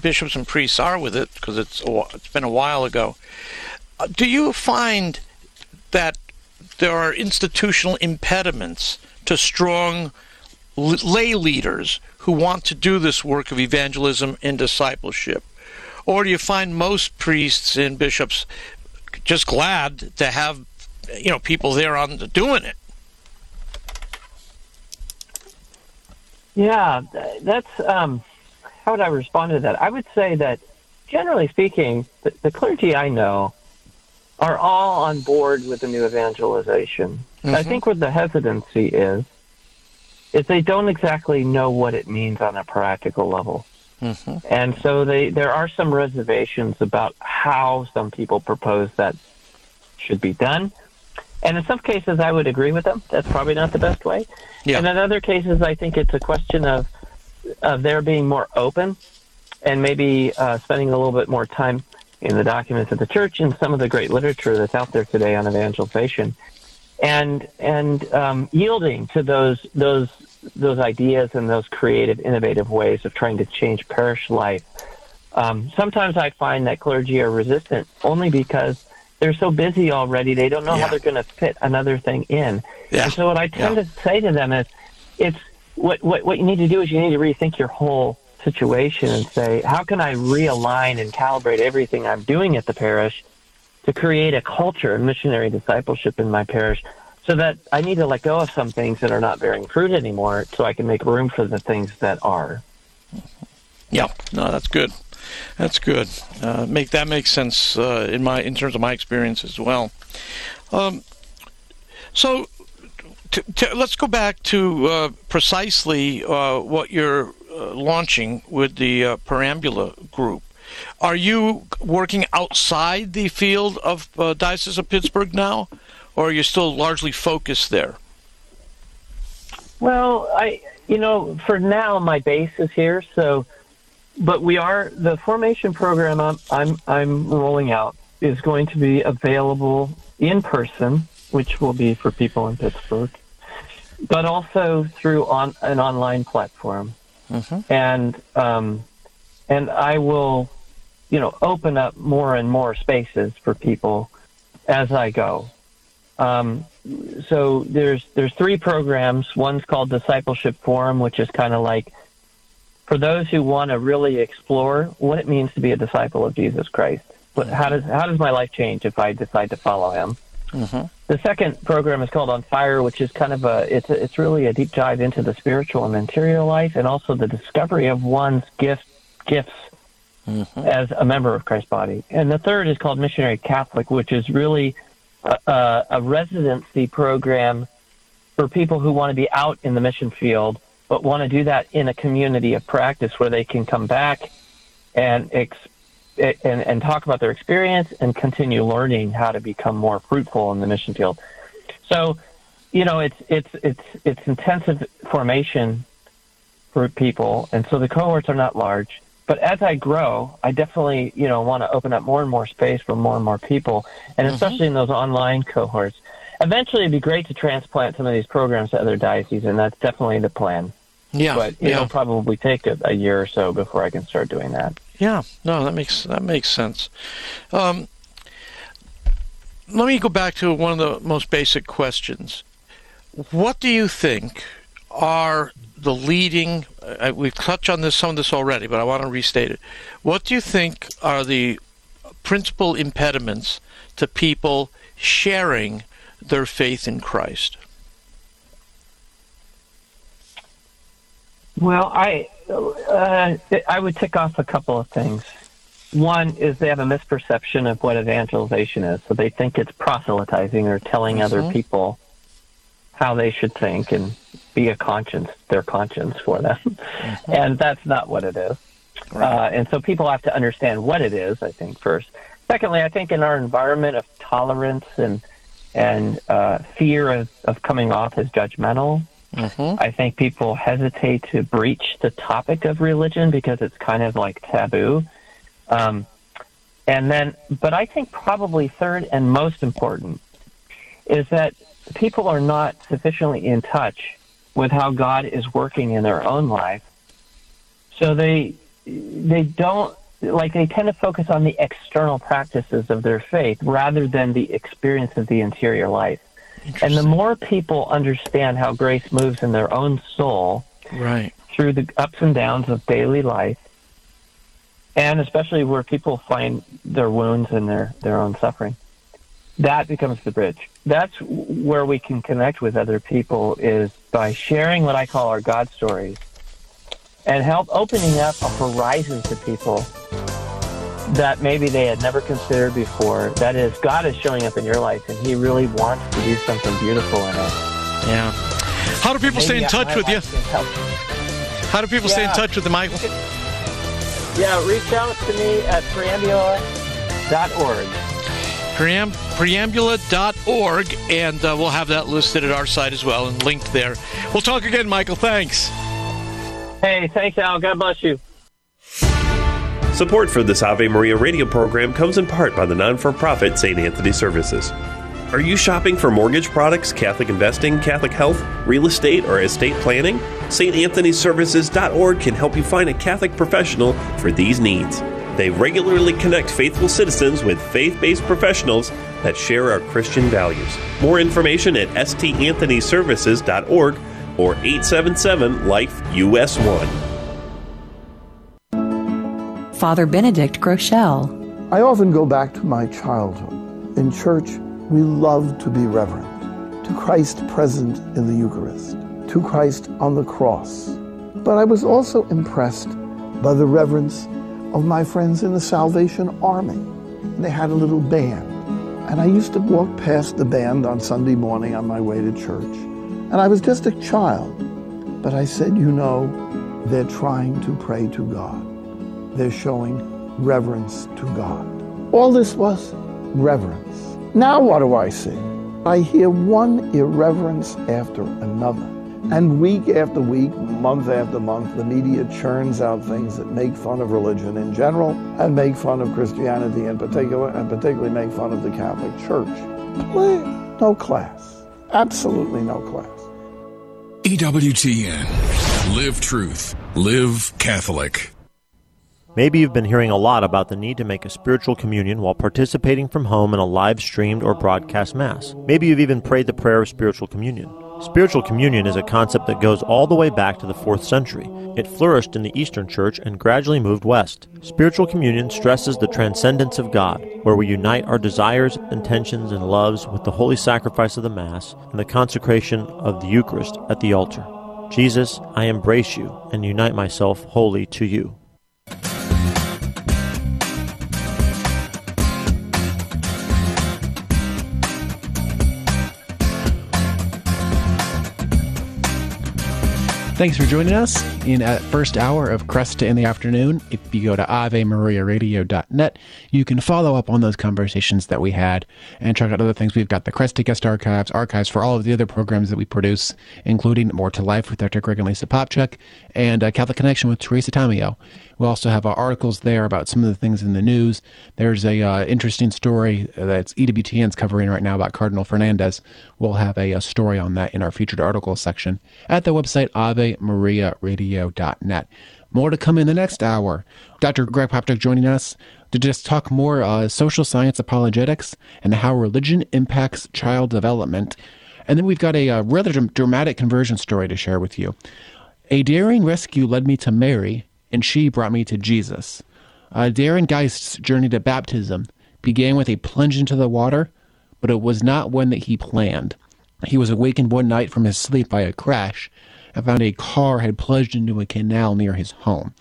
bishops and priests are with it because it's it's been a while ago. Uh, do you find that there are institutional impediments to strong lay leaders who want to do this work of evangelism and discipleship? Or do you find most priests and bishops just glad to have you know people there on doing it? Yeah, that's um, how would I respond to that? I would say that generally speaking, the, the clergy I know are all on board with the new evangelization. I Mhm. think where the hesitancy is, is they don't exactly know what it means on a practical level. Mm-hmm. And so they, there are some reservations about how some people propose that should be done. And in some cases, I would agree with them. That's probably not the best way. Yeah. And in other cases, I think it's a question of, of their being more open and maybe uh, spending a little bit more time in the documents of the church and some of the great literature that's out there today on evangelization, and and um, yielding to those those those ideas and those creative, innovative ways of trying to change parish life. Um, sometimes I find that clergy are resistant only because they're so busy already; they don't know how they're going to fit another thing in. Yeah. And so, what I tend to say to them is, it's what what what you need to do is you need to rethink your whole situation and say, how can I realign and calibrate everything I'm doing at the parish to create a culture of missionary discipleship in my parish so that I need to let go of some things that are not bearing fruit anymore so I can make room for the things that are. Yeah, no, that's good. That's good. Uh, make that makes sense uh, in my in terms of my experience as well. Um, so, t- t- let's go back to uh, precisely uh, what you're uh, launching with the uh, Preambula group. Are you working outside the field of uh, Diocese of Pittsburgh now, or are you still largely focused there? Well, I, you know, for now my base is here, so, but we are the formation program I'm I'm I'm rolling out is going to be available in person, which will be for people in Pittsburgh, but also through on an online platform, Mm-hmm. and um, and I will, you know, open up more and more spaces for people as I go. Um, so there's there's three programs. One's called Discipleship Forum, which is kind of like for those who want to really explore what it means to be a disciple of Jesus Christ. But how does how does my life change if I decide to follow Him? Mm-hmm. The second program is called On Fire, which is kind of a it's a, it's really a deep dive into the spiritual and material life, and also the discovery of one's gift gifts mm-hmm. as a member of Christ's body. And the third is called Missionary Catholic, which is really a, a, a residency program for people who want to be out in the mission field, but want to do that in a community of practice where they can come back and ex- and, and talk about their experience and continue learning how to become more fruitful in the mission field. So, you know, it's it's it's it's intensive formation for people, and so the cohorts are not large. But as I grow, I definitely you know want to open up more and more space for more and more people, and mm-hmm. especially in those online cohorts. Eventually, it'd be great to transplant some of these programs to other dioceses, and that's definitely the plan. Yeah, but it'll probably take a, a year or so before I can start doing that. Yeah, no, that makes that makes sense. Um, let me go back to one of the most basic questions. What do you think are the leading? Uh, we've touched on this some of this already, but I want to restate it. What do you think are the principal impediments to people sharing their faith in Christ? Well, I uh, I would tick off a couple of things. One is they have a misperception of what evangelization is, so they think it's proselytizing or telling other Mhm. people how they should think and be a conscience, their conscience for them, and that's not what it is. Uh, and so people have to understand what it is. I think first. Secondly, I think in our environment of tolerance and and uh, fear of, of coming off as judgmental, I think people hesitate to breach the topic of religion because it's kind of like taboo. Um, and then, but I think probably third and most important is that people are not sufficiently in touch with how God is working in their own life. So they they don't like they tend to focus on the external practices of their faith rather than the experience of the interior life. And the more people understand how grace moves in their own soul Right. through the ups and downs of daily life, and especially where people find their wounds and their, their own suffering, that becomes the bridge. That's where we can connect with other people is by sharing what I call our God stories and help opening up a horizon to people that maybe they had never considered before. That is, God is showing up in your life and He really wants to do something beautiful in it. Yeah. How do people stay in touch with you? life can help. How do people stay in touch with you, Michael? Yeah, reach out to me at preambula.org. Pream- preambula.org, and uh, we'll have that listed at our site as well and linked there. We'll talk again, Michael. Thanks. Hey, thanks, Al. God bless you. Support for this Ave Maria radio program comes in part by the non for profit St. Anthony Services. Are you shopping for mortgage products, Catholic investing, Catholic health, real estate, or estate planning? StAnthonyServices.org can help you find a Catholic professional for these needs. They regularly connect faithful citizens with faith based professionals that share our Christian values. More information at StAnthonyServices.org or 877 Life US 1. Father Benedict Groeschel. I often go back to my childhood. In church, we love to be reverent to Christ present in the Eucharist, to Christ on the cross. But I was also impressed by the reverence of my friends in the Salvation Army. They had a little band, and I used to walk past the band on Sunday morning on my way to church. And I was just a child, but I said, you know, they're trying to pray to God. They're showing reverence to God. All this was reverence. Now what do I see? I hear one irreverence after another. And week after week, month after month, the media churns out things that make fun of religion in general and make fun of Christianity in particular, and particularly make fun of the Catholic Church. Please, no class. Absolutely no class. EWTN. Live truth. Live Catholic. Maybe you've been hearing a lot about the need to make a spiritual communion while participating from home in a live streamed or broadcast Mass. Maybe you've even prayed the prayer of spiritual communion. Spiritual communion is a concept that goes all the way back to the 4th century. It flourished in the Eastern Church and gradually moved west. Spiritual communion stresses the transcendence of God, where we unite our desires, intentions, and loves with the holy sacrifice of the Mass and the consecration of the Eucharist at the altar. Jesus, I embrace you and unite myself wholly to you. Thanks for joining us in that first hour of Kresta in the afternoon. If you go to AveMariaRadio.net, you can follow up on those conversations that we had and check out other things. We've got the Kresta Guest Archives, archives for all of the other programs that we produce, including More to Life with Dr. Greg and Lisa Popcak and uh, Catholic Connection with Teresa Tomeo. We also have uh, articles there about some of the things in the news. There's a uh, interesting story that's EWTN's covering right now about Cardinal Fernandez. We'll have a, a story on that in our featured articles section at the website AveMariaRadio.net. More to come in the next hour. Dr. Greg Popcak joining us to just talk more uh, social science apologetics and how religion impacts child development. And then we've got a, a uh, rather dramatic conversion story to share with you. A daring rescue led me to Mary, and she brought me to Jesus. Uh, Darren Geist's journey to baptism began with a plunge into the water, but it was not one that he planned. He was awakened one night from his sleep by a crash and found a car had plunged into a canal near his home.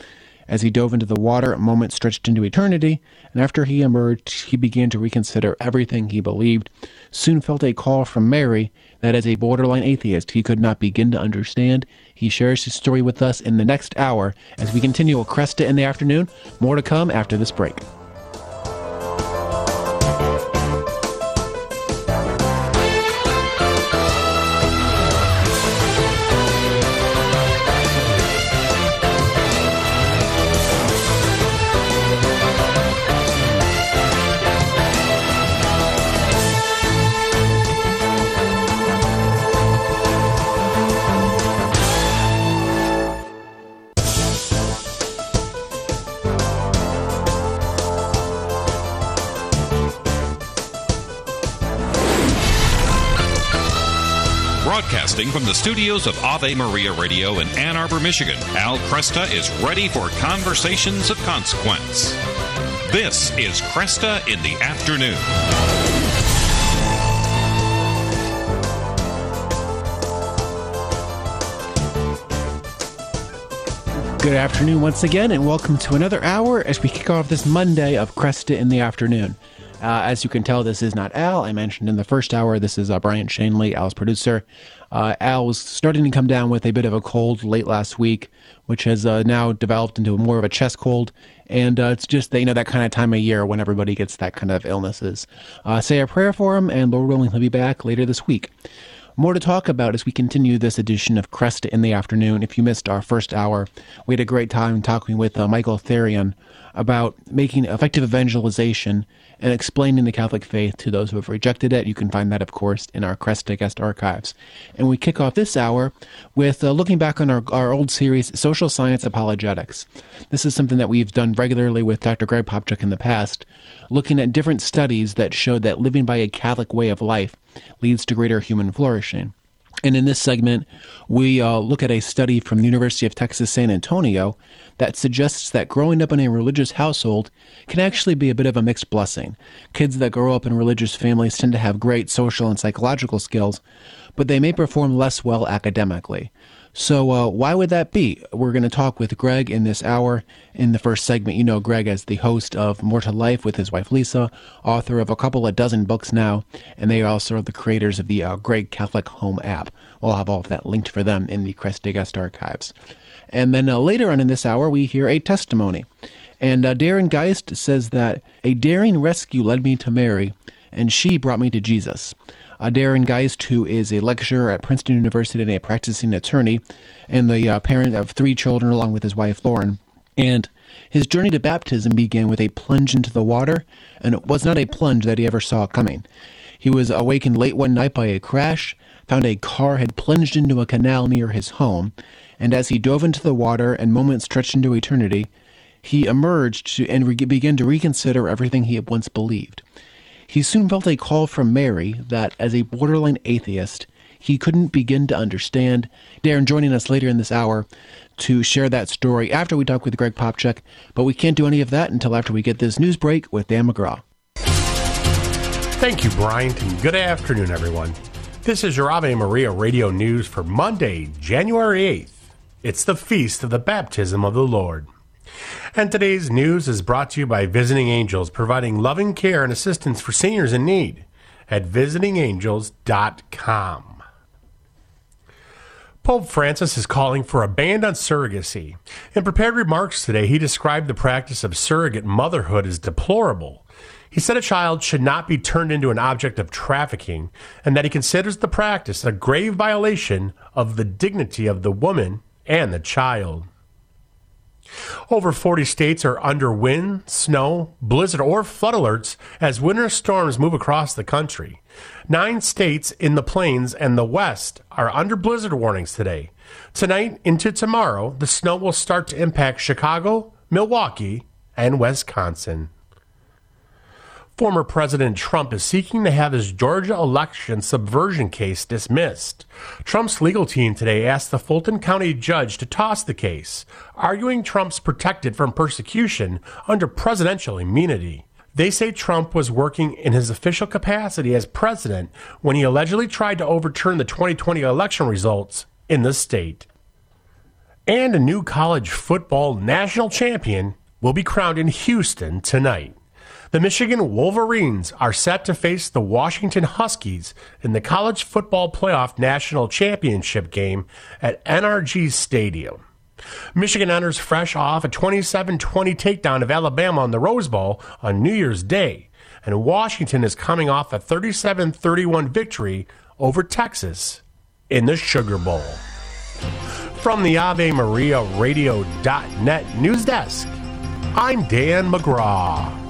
As he dove into the water, a moment stretched into eternity, and after he emerged, he began to reconsider everything he believed. Soon felt a call from Mary that as a borderline atheist he could not begin to understand. He shares his story with us in the next hour as we continue a Kresta in the afternoon. More to come after this break. From the studios of Ave Maria Radio in Ann Arbor, Michigan, Al Kresta is ready for conversations of consequence. This is Kresta in the Afternoon. Good afternoon once again, and welcome to another hour as we kick off this Monday of Kresta in the Afternoon. Uh, as you can tell, this is not Al. I mentioned in the first hour, this is uh, Brian Shanley, Al's producer. Uh, Al was starting to come down with a bit of a cold late last week, which has uh, now developed into more of a chest cold. And uh, it's just you know that kind of time of year when everybody gets that kind of illnesses. Uh, say a prayer for him, and Lord willing, he'll be back later this week. More to talk about as we continue this edition of Kresta in the afternoon. If you missed our first hour, we had a great time talking with Michael Therrien about making effective evangelization and explaining the Catholic faith to those who have rejected it. You can find that, of course, in our Kresta guest archives. And we kick off this hour with uh, looking back on our, our old series, Social Science Apologetics. This is something that we've done regularly with Dr. Greg Popcak in the past, looking at different studies that showed that living by a Catholic way of life leads to greater human flourishing. And in this segment, we uh, look at a study from the University of Texas San Antonio that suggests that growing up in a religious household can actually be a bit of a mixed blessing. Kids that grow up in religious families tend to have great social and psychological skills, but they may perform less well academically. So, uh, why would that be? We're going to talk with Greg in this hour. In the first segment, you know Greg as the host of More to Life with his wife Lisa, author of a couple of dozen books now, and they are also the creators of the uh, Greg Catholic Home app. We'll have all of that linked for them in the Kresta Guest archives. And then uh, later on in this hour, we hear a testimony. And uh, Darren Geist says that a daring rescue led me to Mary, and she brought me to Jesus uh, Darren Geist, who is a lecturer at Princeton University and a practicing attorney, and the uh, parent of three children along with his wife Lauren. And his journey to baptism began with a plunge into the water, and it was not a plunge that he ever saw coming. He was awakened late one night by a crash, found a car had plunged into a canal near his home, and as he dove into the water and moments stretched into eternity, he emerged to, and re- began to reconsider everything he had once believed. He soon felt a call from Mary that, as a borderline atheist, he couldn't begin to understand. Darren joining us later in this hour to share that story after we talk with Greg Popcak, but we can't do any of that until after we get this news break with Dan McGraw. Thank you, Bryant, and good afternoon, everyone. This is your Ave Maria radio news for Monday, January 8th. It's the feast of the baptism of the Lord. And today's news is brought to you by Visiting Angels, providing loving care and assistance for seniors in need at visitingangels.com. Pope Francis is calling for a ban on surrogacy. In prepared remarks today, he described the practice of surrogate motherhood as deplorable. He said a child should not be turned into an object of trafficking, and that he considers the practice a grave violation of the dignity of the woman and the child. Over 40 states are under wind, snow, blizzard, or flood alerts as winter storms move across the country. Nine states in the plains and the west are under blizzard warnings today. Tonight into tomorrow, the snow will start to impact Chicago, Milwaukee, and Wisconsin. Former President Trump is seeking to have his Georgia election subversion case dismissed. Trump's legal team today asked the Fulton County judge to toss the case, arguing Trump's protected from persecution under presidential immunity. They say Trump was working in his official capacity as president when he allegedly tried to overturn the 2020 election results in the state. And a new college football national champion will be crowned in Houston tonight. The Michigan Wolverines are set to face the Washington Huskies in the College Football Playoff National Championship game at NRG Stadium. Michigan enters fresh off a 27 20 takedown of Alabama on the Rose Bowl on New Year's Day, and Washington is coming off a 37 31 victory over Texas in the Sugar Bowl. From the Ave Maria Radio.net news desk, I'm Dan McGraw.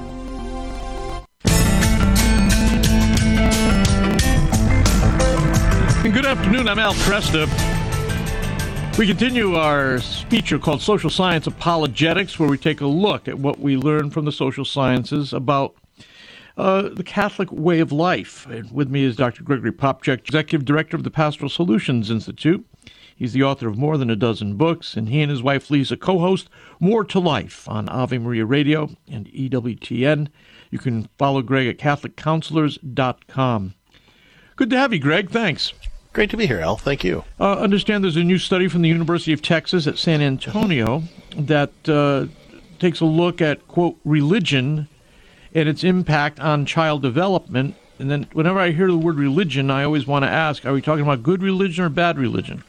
And good afternoon. I'm Al Kresta. We continue our feature called Social Science Apologetics, where we take a look at what we learn from the social sciences about uh, the Catholic way of life. And with me is Dr. Gregory Popcak, Executive Director of the Pastoral Solutions Institute. He's the author of more than a dozen books, and he and his wife Lisa co host More to Life on Ave Maria Radio and EWTN. You can follow Greg at CatholicCounselors.com. Good to have you, Greg. Thanks. Great to be here, Al. Thank you. Uh, understand there's a new study from the University of Texas at San Antonio that uh, takes a look at, quote, religion and its impact on child development. And then whenever I hear the word religion, I always want to ask are we talking about good religion or bad religion?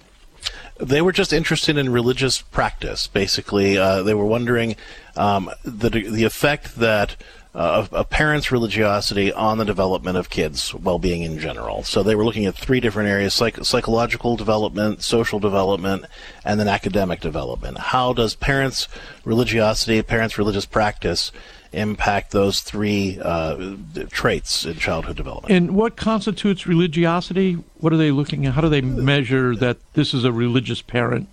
They were just interested in religious practice, basically. Uh, they were wondering um, the, the effect that uh, a parent's religiosity on the development of kids' well-being in general. So they were looking at three different areas: psych- psychological development, social development, and then academic development. How does parents' religiosity, parents' religious practice, impact those three uh, traits in childhood development? And what constitutes religiosity? What are they looking at? How do they measure that this is a religious parent?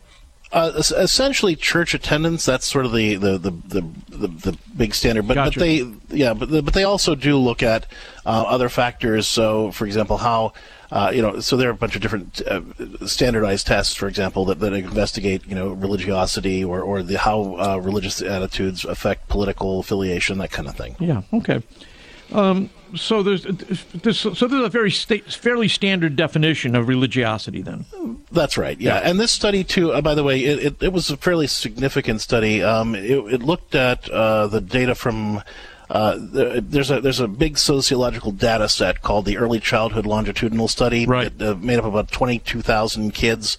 Uh, essentially, church attendance. That's sort of the the the, the, the, the big standard. But Gotcha. but they yeah, but the, but they also do look at uh, other factors. So, for example, how. Uh, you know, so there are a bunch of different uh, standardized tests, for example, that, that investigate, you know, religiosity or, or the how uh, religious attitudes affect political affiliation, that kind of thing. Yeah. Okay. Um, so there's, there's so there's a very sta- fairly standard definition of religiosity then. That's right. Yeah, and this study too. Uh, by the way, it, it, it was a fairly significant study. Um, it, it looked at uh, the data from. Uh, there- there's a there's a big sociological data set called the Early Childhood Longitudinal Study. Right. It, uh, made up about 22,000 kids.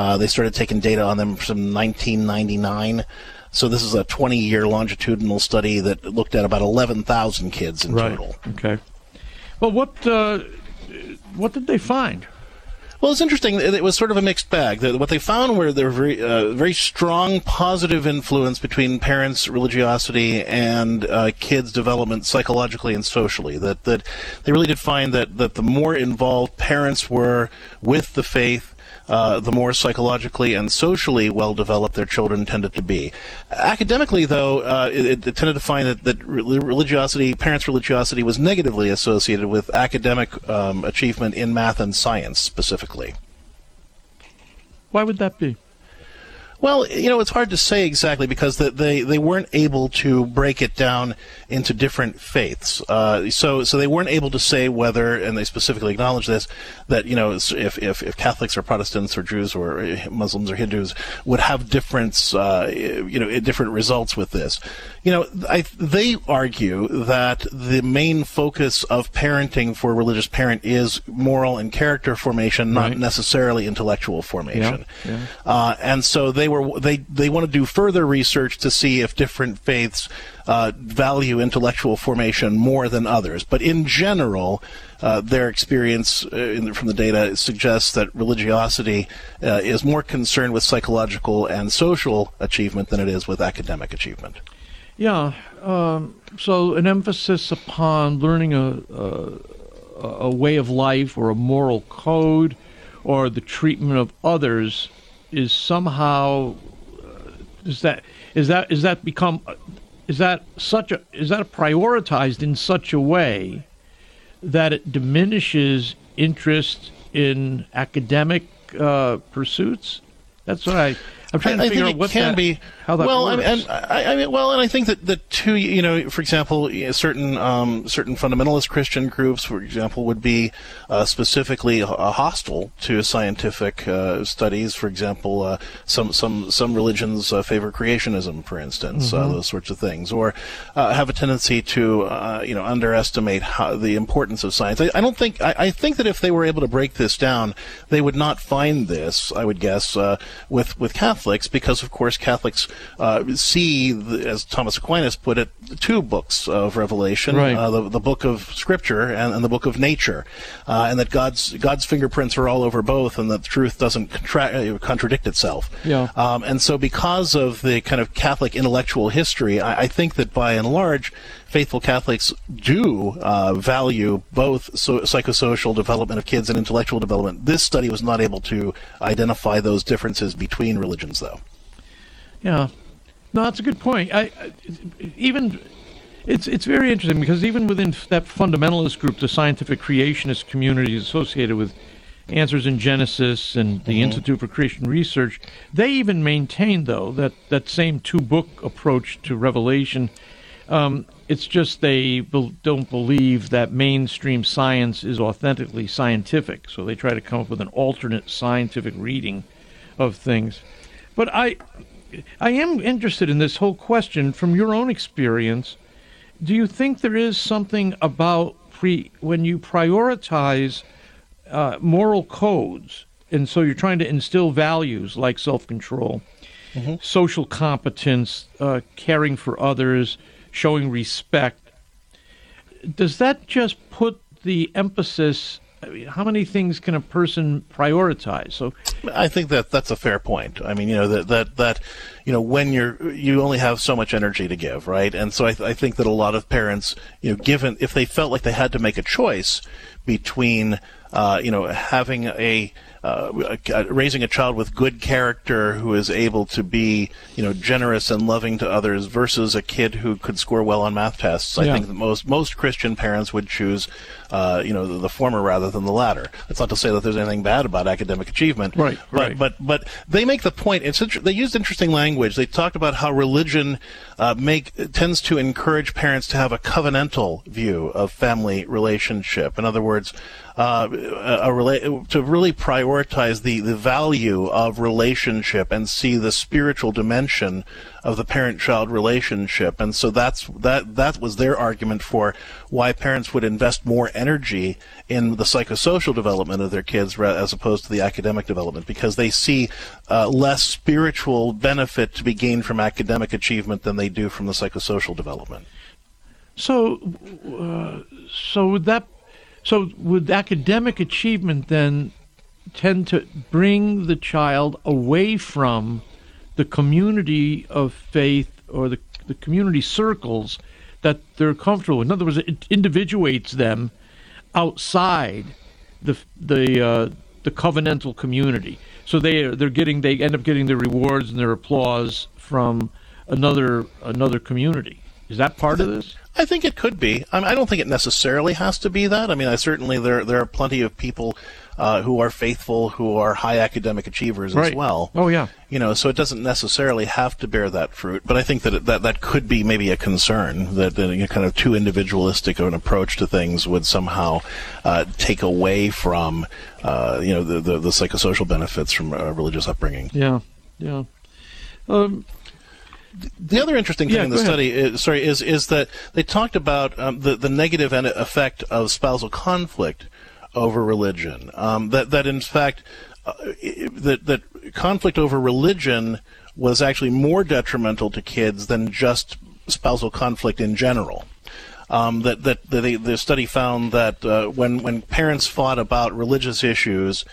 Uh, they started taking data on them from 1999. So this is a 20 year longitudinal study that looked at about 11,000 kids in Right. total. Okay. Well, what uh, what did they find? Well, it's interesting. It it was sort of a mixed bag. What they found were there were very, uh, very strong positive influence between parents' religiosity and uh, kids' development psychologically and socially. That that they really did find that that the more involved parents were with the faith. Uh, the more psychologically and socially well developed their children tended to be. Academically, though, uh, it, it, tended to find that, that religiosity, parents' religiosity, was negatively associated with academic um, achievement in math and science specifically. Why would that be? Well, you know, it's hard to say exactly because the, they they weren't able to break it down into different faiths. Uh, so so they weren't able to say whether, and they specifically acknowledge this, that you know if if, if Catholics or Protestants or Jews or uh, Muslims or Hindus would have different uh, you know different results with this. You know, I, they argue that the main focus of parenting for a religious parent is moral and character formation, not right. necessarily intellectual formation. Yeah, yeah. Uh, and so they were they they want to do further research to see if different faiths uh, value intellectual formation more than others. But in general, uh, their experience uh, from the data suggests that religiosity uh, is more concerned with psychological and social achievement than it is with academic achievement. Yeah. Um, so an emphasis upon learning a, a, a way of life or a moral code or the treatment of others is somehow uh, is that is that is that become is that such a is that prioritized in such a way that it diminishes interest in academic uh, pursuits? That's what I I'm trying to figure I out what can that, be. How that well, works. and I, I, mean, well, and I think that the two, you know, for example, certain um, certain fundamentalist Christian groups, for example, would be uh, specifically hostile to scientific uh, studies. For example, uh, some some some religions uh, favor creationism, for instance, uh, mm-hmm. those sorts of things, or uh, have a tendency to you know underestimate how, the importance of science. I, I don't think I, think that if they were able to break this down, they would not find this. I would guess with with Catholics Catholics because, of course, Catholics uh, see, the, as Thomas Aquinas put it, two books of Revelation: right. uh, the, the book of Scripture and, and the book of nature, uh, and that God's God's fingerprints are all over both, and that truth doesn't contra- uh, contradict itself. Yeah. Um, and so, because of the kind of Catholic intellectual history, I, I think that by and large, faithful Catholics do uh, value both so- psychosocial development of kids and intellectual development. This study was not able to identify those differences between religions, though. Yeah, no, that's a good point. I, I even it's it's very interesting because even within that fundamentalist group, the scientific creationist community associated with Answers in Genesis and the mm-hmm. Institute for Creation Research, they even maintain though that that same two book approach to Revelation. Um, it's just they be- don't believe that mainstream science is authentically scientific, so they try to come up with an alternate scientific reading of things. But I, I am interested in this whole question from your own experience. Do you think there is something about pre when you prioritize uh, moral codes, and so you're trying to instill values like self-control, mm-hmm. social competence, uh, caring for others? Showing respect. Does that just put the emphasis? I mean, how many things can a person prioritize? So, I think that that's a fair point. I mean, you know that that that you know when you're you only have so much energy to give, right? And so I, th- I think that a lot of parents, you know, given if they felt like they had to make a choice between, uh, you know, having a uh, raising a child with good character who is able to be, you know, generous and loving to others versus a kid who could score well on math tests. I yeah. think that most most Christian parents would choose, uh, you know, the, the, former rather than the latter. That's not to say that there's anything bad about academic achievement, right? But right. but but they make the point. It's they used interesting language. They talked about how religion uh, make tends to encourage parents to have a covenantal view of family relationship. In other words uh, a, a to really prioritize the, the value of relationship and see the spiritual dimension of the parent-child relationship. And so that's that that was their argument for why parents would invest more energy in the psychosocial development of their kids as opposed to the academic development because they see uh, less spiritual benefit to be gained from academic achievement than they do from the psychosocial development. So, uh, so would that so, would academic achievement then tend to bring the child away from the community of faith or the, the community circles that they're comfortable In other words, it individuates them outside the the uh, the covenantal community. so they they're getting they end up getting their rewards and their applause from another another community. Is that part of this? I think it could be. I, mean, I don't think it necessarily has to be that. I mean, I certainly there there are plenty of people uh, who are faithful, who are high academic achievers Right. as well. Oh yeah. You know, so it doesn't necessarily have to bear that fruit. But I think that it, that that could be maybe a concern that, that you know, kind of too individualistic of an approach to things would somehow uh, take away from uh, you know the, the the psychosocial benefits from uh, religious upbringing. Yeah. Yeah. Um, The other interesting thing Yeah, in the study, is, sorry, is is that they talked about um, the the negative effect of spousal conflict over religion. Um, that that in fact uh, that that conflict over religion was actually more detrimental to kids than just spousal conflict in general. Um, that that the, study found that uh, when when parents fought about religious issues,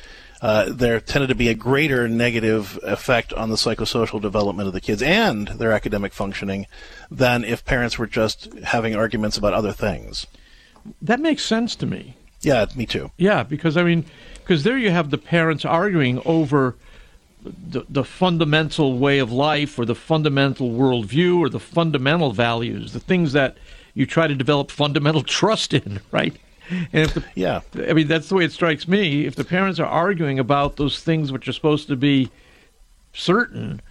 uh, there tended to be a greater negative effect on the psychosocial development of the kids and their academic functioning than if parents were just having arguments about other things. that makes sense to me. Yeah, me too. Yeah, because I mean, because there you have the parents arguing over the, the fundamental way of life or the fundamental worldview or the fundamental values, the things that you try to develop fundamental trust in, right? And if the, yeah, I mean that's the way it strikes me. If the parents are arguing about those things which are supposed to be certain,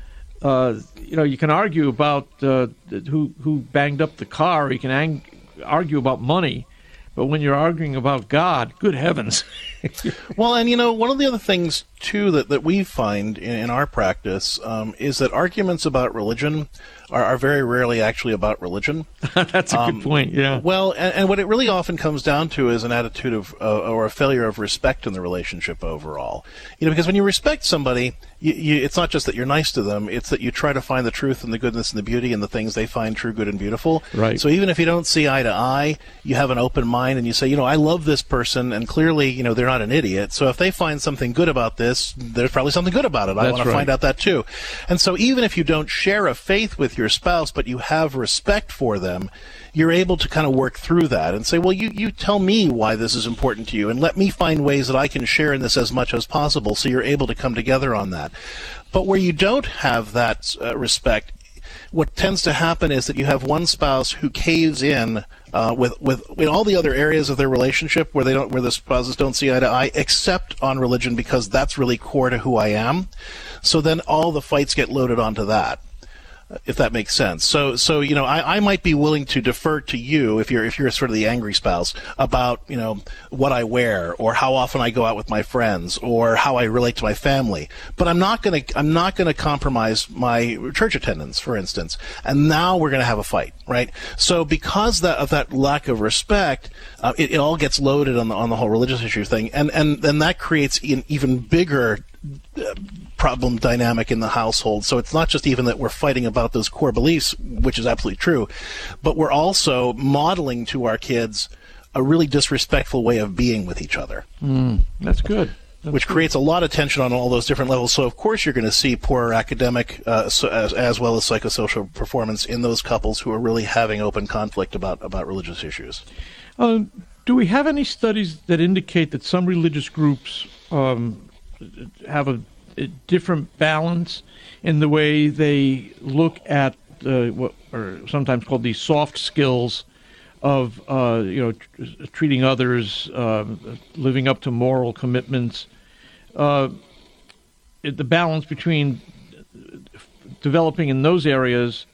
uh, you know, you can argue about uh, who who banged up the car. You can ang- argue about money, but when you're arguing about God, good heavens! well, and you know, one of the other things too that, that we find in, in our practice um, is that arguments about religion are, are very rarely actually about religion. That's a Um, good point. Yeah. Well, and, and what it really often comes down to is an attitude of uh, or a failure of respect in the relationship overall. You know, because when you respect somebody, you, you, it's not just that you're nice to them; it's that you try to find the truth and the goodness and the beauty and the things they find true, good, and beautiful. Right. So even if you don't see eye to eye, you have an open mind and you say, you know, I love this person, and clearly, you know, they're not an idiot. So if they find something good about this, there's probably something good about it. I want to find out that too. And so even if you don't share a faith with your spouse, but you have respect for them, you're able to kind of work through that and say, well, you, you tell me why this is important to you and let me find ways that I can share in this as much as possible so you're able to come together on that. But where you don't have that uh, respect, what tends to happen is that you have one spouse who caves in uh, with with in all the other areas of their relationship where they don't where the spouses don't see eye to eye, except on religion because that's really core to who I am. So then all the fights get loaded onto that if that makes sense. So, so you know, I, I might be willing to defer to you if you're if you're sort of the angry spouse about you know what I wear or how often I go out with my friends or how I relate to my family. But I'm not gonna I'm not gonna compromise my church attendance, for instance. And now we're gonna have a fight, right? So because that of that lack of respect, uh, it, it all gets loaded on the on the whole religious issue thing, and and then that creates an even bigger problem dynamic in the household. So it's not just even that we're fighting about those core beliefs, which is absolutely true, but we're also modeling to our kids a really disrespectful way of being with each other. Mm, that's good. That's which good. creates a lot of tension on all those different levels. So, of course, you're going to see poorer academic uh, so, as, as well as psychosocial performance in those couples who are really having open conflict about, about religious issues. Uh, do we have any studies that indicate that some religious groups um, have a different balance in the way they look at uh, what are sometimes called these soft skills of uh, you know tr- treating others, um living up to moral commitments, uh, the balance between developing in those areas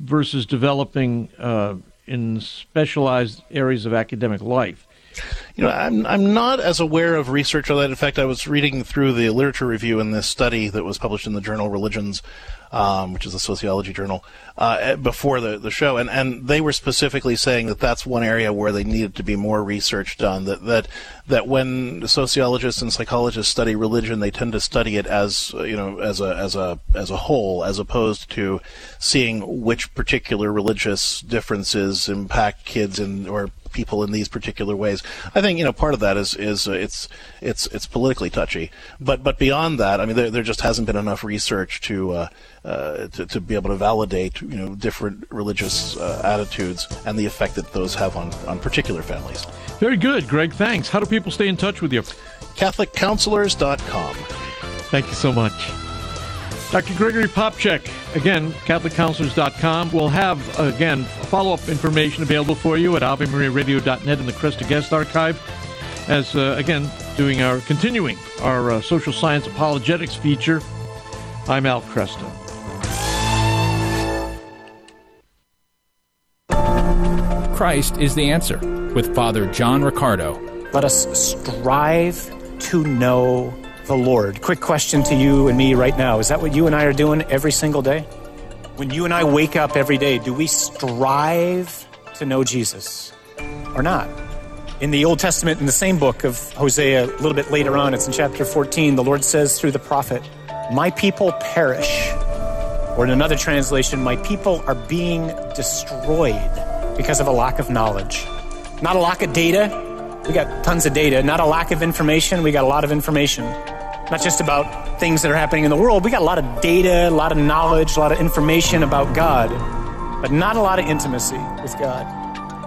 versus developing uh, in specialized areas of academic life. You know, I'm I'm not as aware of research on that. In fact, I was reading through the literature review in this study that was published in the journal Religions, um, which is a sociology journal, uh, before the, the show, and, and they were specifically saying that that's one area where they needed to be more research done. That that that when sociologists and psychologists study religion, they tend to study it as you know as a as a as a whole, as opposed to seeing which particular religious differences impact kids and or people in these particular ways. I think you know part of that is is uh, it's it's it's politically touchy, but but beyond that, I mean there there just hasn't been enough research to uh, uh, to, to be able to validate you know different religious uh, attitudes and the effect that those have on on particular families. Very good, Greg. Thanks. How do people stay in touch with you? CatholicCounselors.com. Thank you so much. Dr. Gregory Popcak, again, CatholicCounselors.com. We'll have, again, follow up information available for you at AveMariaRadio.net in the Kresta Guest Archive. As, uh, again, doing our, continuing our uh, social science apologetics feature. I'm Al Kresta. Christ is the answer with Father John Riccardo. Let us strive to know the Lord. Quick question to you and me right now. Is that what you and I are doing every single day? When you and I wake up every day, do we strive to know Jesus or not? In the Old Testament, in the same book of Hosea, a little bit later on, it's in chapter 14, the Lord says through the prophet, My people perish. Or in another translation, My people are being destroyed because of a lack of knowledge. Not a lack of data. We got tons of data. Not a lack of information. We got a lot of information. Not just about things that are happening in the world. We got a lot of data, a lot of knowledge, a lot of information about God, but not a lot of intimacy with God.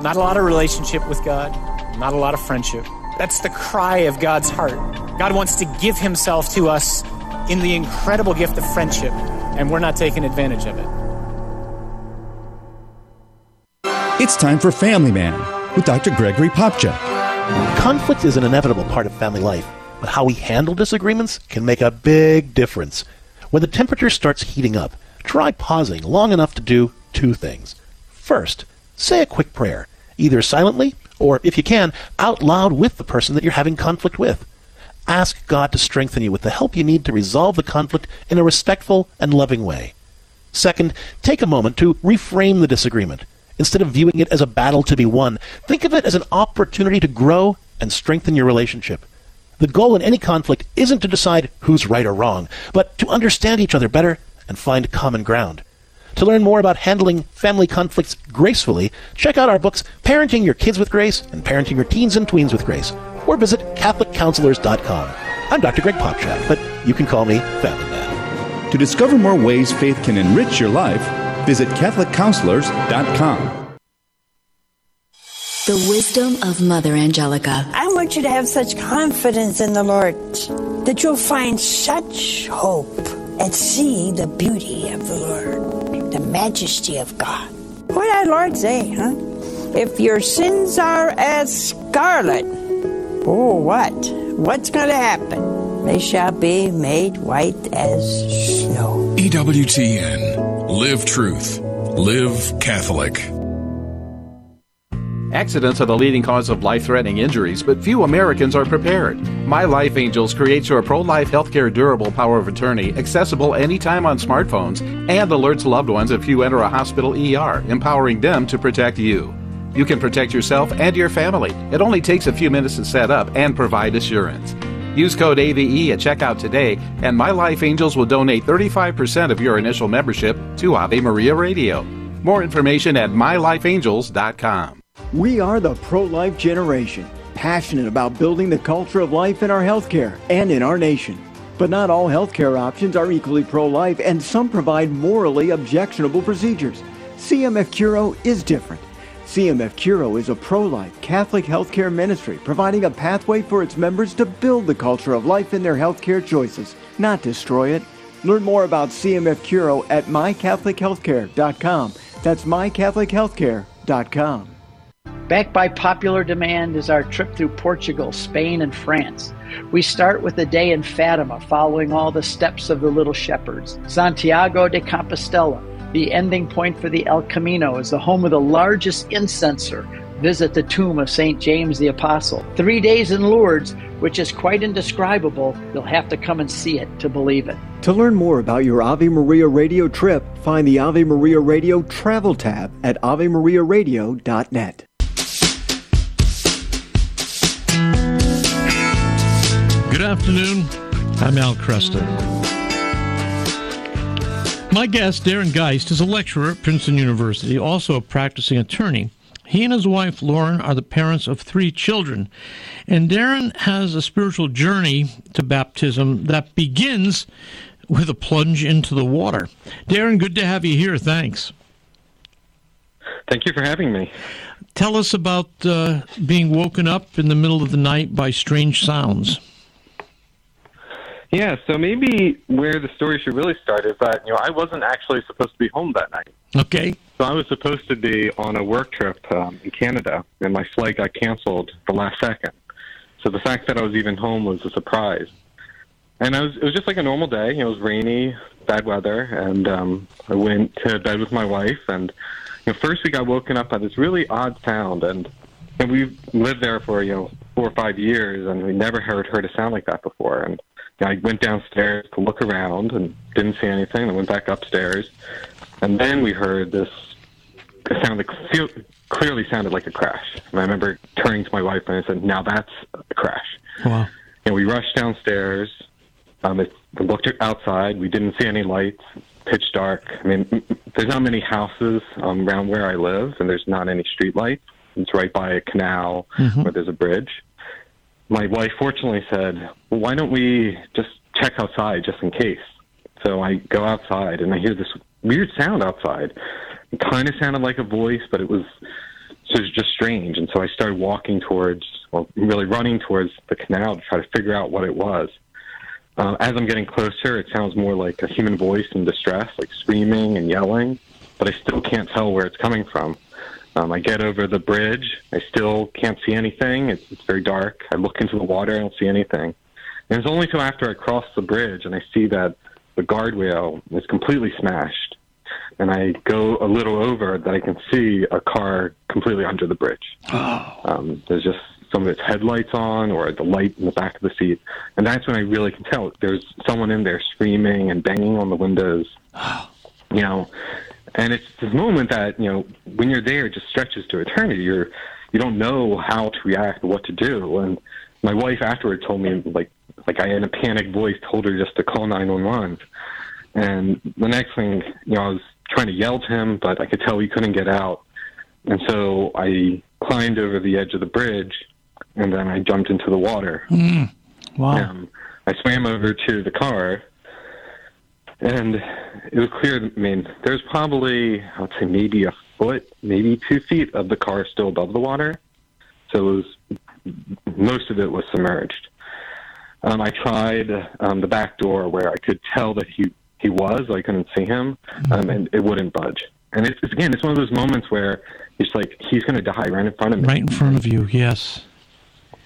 Not a lot of relationship with God. Not a lot of friendship. That's the cry of God's heart. God wants to give himself to us in the incredible gift of friendship, and we're not taking advantage of it. It's time for Family Man with Dr. Gregory Popcak. Conflict is an inevitable part of family life, but how we handle disagreements can make a big difference. When the temperature starts heating up, try pausing long enough to do two things. First, say a quick prayer, either silently or, if you can, out loud with the person that you're having conflict with. Ask God to strengthen you with the help you need to resolve the conflict in a respectful and loving way. Second, take a moment to reframe the disagreement. Instead of viewing it as a battle to be won, think of it as an opportunity to grow and strengthen your relationship. The goal in any conflict isn't to decide who's right or wrong, but to understand each other better and find common ground. To learn more about handling family conflicts gracefully, check out our books Parenting Your Kids with Grace and Parenting Your Teens and Tweens with Grace, or visit CatholicCounselors.com. I'm Dr. Greg Popcak, but you can call me Family Man. To discover more ways faith can enrich your life, visit CatholicCounselors.com. The wisdom of Mother Angelica. I want you to have such confidence in the Lord that you'll find such hope and see the beauty of the Lord, the majesty of God. What did our Lord say, huh? If your sins are as scarlet, oh, what? What's going to happen? They shall be made white as snow. EWTN. Live truth. Live Catholic. Accidents are the leading cause of life threatening injuries, but few Americans are prepared. My Life Angels creates your pro life healthcare durable power of attorney accessible anytime on smartphones and alerts loved ones if you enter a hospital ER, empowering them to protect you. You can protect yourself and your family. It only takes a few minutes to set up and provide assurance. Use code AVE at checkout today, and My Life Angels will donate 35% of your initial membership to Ave Maria Radio. More information at mylifeangels.com. We are the pro life generation, passionate about building the culture of life in our healthcare and in our nation. But not all healthcare options are equally pro life, and some provide morally objectionable procedures. CMF Curo is different. CMF Curo is a pro life Catholic healthcare ministry providing a pathway for its members to build the culture of life in their healthcare choices, not destroy it. Learn more about CMF Curo at mycatholichealthcare.com. That's mycatholichealthcare.com. Backed by popular demand is our trip through Portugal, Spain, and France. We start with a day in Fatima, following all the steps of the Little Shepherds. Santiago de Compostela, the ending point for the El Camino, is the home of the largest incenser. Visit the tomb of St. James the Apostle. Three days in Lourdes, which is quite indescribable. You'll have to come and see it to believe it. To learn more about your Ave Maria Radio trip, find the Ave Maria Radio travel tab at AveMariaRadio.net. Good afternoon. I'm Al Kresta. My guest, Darren Geist, is a lecturer at Princeton University, also a practicing attorney. He and his wife, Lauren, are the parents of three children. And Darren has a spiritual journey to baptism that begins with a plunge into the water. Darren, good to have you here. Thanks. Thank you for having me. Tell us about uh, being woken up in the middle of the night by strange sounds. Yeah, so maybe where the story should really start is that, you know, I wasn't actually supposed to be home that night. Okay. So I was supposed to be on a work trip um, in Canada, and my flight got canceled the last second. So the fact that I was even home was a surprise. And I was, it was just like a normal day. You know, It was rainy, bad weather, and um, I went to bed with my wife. And you know, first we got woken up by this really odd sound, and and we lived there for you know four or five years, and we never heard heard a sound like that before. And I went downstairs to look around and didn't see anything. I went back upstairs, and then we heard this sound that feel, clearly sounded like a crash. And I remember turning to my wife and I said, "Now that's a crash." Wow. And we rushed downstairs. Um, it, we looked outside. We didn't see any lights. Pitch dark. I mean, there's not many houses um, around where I live, and there's not any street lights. It's right by a canal Mhm. where there's a bridge. My wife fortunately said, well, "Why don't we just check outside just in case?" So I go outside and I hear this weird sound outside. It kind of sounded like a voice, but it was it was just strange. And so I started walking towards, well, really running towards the canal to try to figure out what it was. Uh, as I'm getting closer, it sounds more like a human voice in distress, like screaming and yelling, but I still can't tell where it's coming from. Um, I get over the bridge. I still can't see anything. It's, it's very dark. I look into the water. I don't see anything. And it's only until after I cross the bridge and I see that the guardrail is completely smashed. And I go a little over that I can see a car completely under the bridge. Um, there's just some of its headlights on or the light in the back of the seat. And that's when I really can tell there's someone in there screaming and banging on the windows. You know, and it's this moment that, you know, when you're there, it just stretches to eternity. You're, you don't know how to react, what to do. And my wife afterward told me, like, like I in a panicked voice told her just to call 911. And the next thing, you know, I was trying to yell to him, but I could tell he couldn't get out. And so I climbed over the edge of the bridge, and then I jumped into the water. Mm. Wow. Um, I swam over to the car, and it was clear. I mean, there's probably I would say maybe a foot, maybe two feet of the car still above the water. So it was most of it was submerged. Um, I tried um, the back door where I could tell that he he was. I couldn't see him, um, and it wouldn't budge. And it's, it's again, it's one of those moments where it's like he's going to die right in front of me. Right in front of you, yes.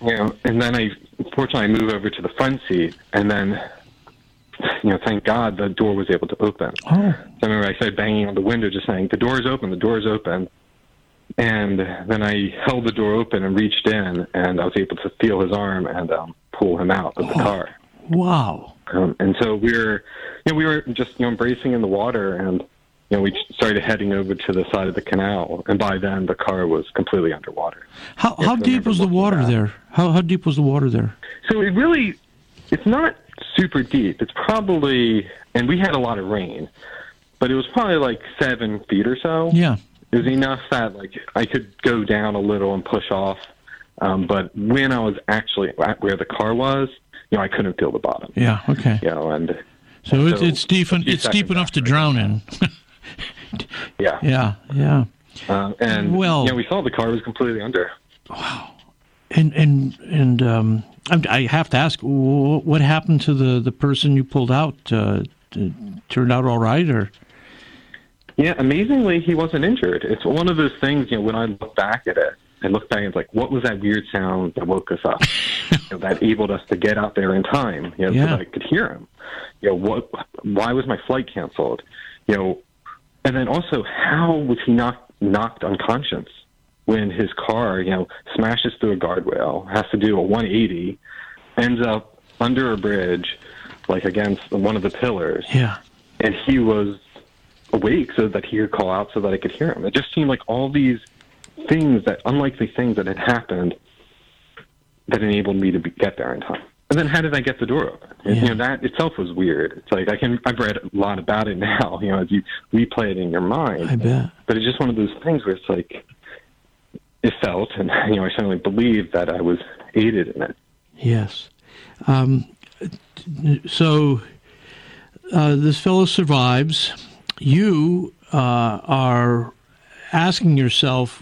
You know, and then I, fortunately, I move over to the front seat, and then, you know, thank God the door was able to open. Oh. So I remember I started banging on the window, just saying, "The door is open, the door is open." And then I held the door open and reached in, and I was able to feel his arm and um, pull him out of the car. Wow. Um, and so we were, you know, we were just you know embracing in the water, and you know we started heading over to the side of the canal, and by then the car was completely underwater. How how deep was the water there? How how deep was the water there? So it really, it's not super deep. It's probably, and we had a lot of rain, but it was probably like seven feet or so. Yeah. It was enough that like I could go down a little and push off. Um, but when I was actually at where the car was, you know, I couldn't feel the bottom. Yeah. Okay. You know, and So it's So, it's deep. few It's deep enough to drown in. yeah, yeah. Yeah. Um, and Well- yeah, we saw the car was completely under. And and and um, I'm- have to ask, wh- what happened to the the person you pulled out? Uh, turned out all right, or Yeah, amazingly, he wasn't injured. It's one of those things, you know, when I look back at it, I look back and it's like, what was that weird sound that woke us up? you know, that enabled us to get out there in time, you know, Yeah. so that I could hear him. You know, what, why was my flight canceled? You know, and then also, how was he not knocked unconscious when his car, you know, smashes through a guardrail, has to do a 180, ends up under a bridge, like against one of the pillars, yeah, and he was awake so that he could call out so that I could hear him. It just seemed like all these things that unlikely things that had happened that enabled me to be, get there in time. And then how did I get the door open? And, You know, that itself was weird. It's like I can I've read a lot about it now, you know, as you replay it in your mind. I bet. But it's just one of those things where it's like felt and you know, I certainly believed that I was aided in it. yes. Um, so uh, this fellow survives. You uh, are asking yourself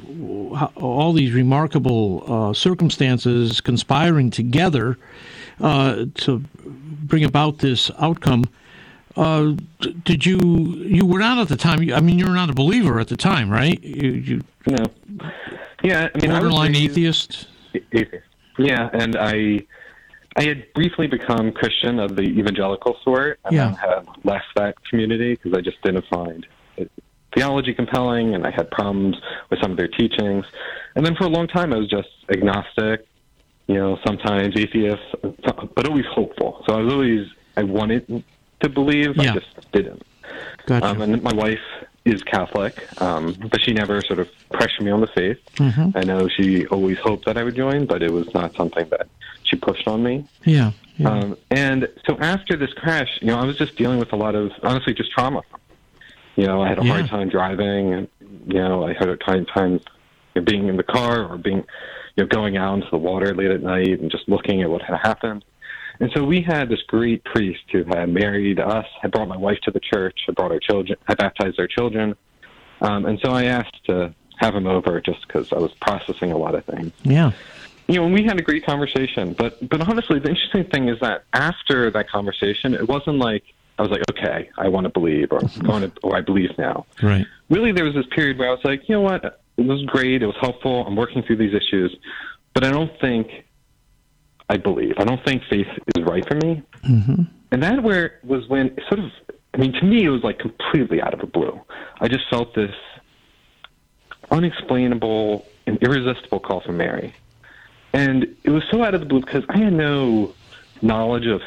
how, all these remarkable uh, circumstances conspiring together uh, to bring about this outcome. Uh, did you you were not at the time? I mean, you were not a believer at the time, right? You, you no. Yeah, I mean, I borderline raised- atheist. atheist. Yeah, and I I had briefly become Christian of the evangelical sort, and Yeah. had left that community because I just didn't find it, theology compelling, and I had problems with some of their teachings. And then for a long time, I was just agnostic, you know, sometimes atheist, but always hopeful. So I was always I wanted to believe, yeah. I just didn't. Gotcha. Um, and my wife is Catholic, um, but she never sort of pressured me on the faith. Mhm. I know she always hoped that I would join, but it was not something that she pushed on me. Yeah. yeah. Um, and so after this crash, you know, I was just dealing with a lot of honestly just trauma. You know, I had a hard time driving, and you know, I had a time time you know, being in the car or being, you know, going out into the water late at night and just looking at what had happened. And so we had this great priest who had married us, had brought my wife to the church, had brought our children, had baptized our children. Um, and so I asked to have him over just because I was processing a lot of things Yeah. you know, and we had a great conversation. But but honestly, the interesting thing is that after that conversation, it wasn't like I was like, okay, I want to believe, or going to, or I believe now. Right. Really, there was this period where I was like, you know what, it was great, it was helpful, I'm working through these issues, but I don't think I believe. I don't think faith is right for me. Mm-hmm. And that where was when it sort of, I mean, to me, it was like completely out of the blue. I just felt this unexplainable and irresistible call from Mary. And it was so out of the blue because I had no knowledge of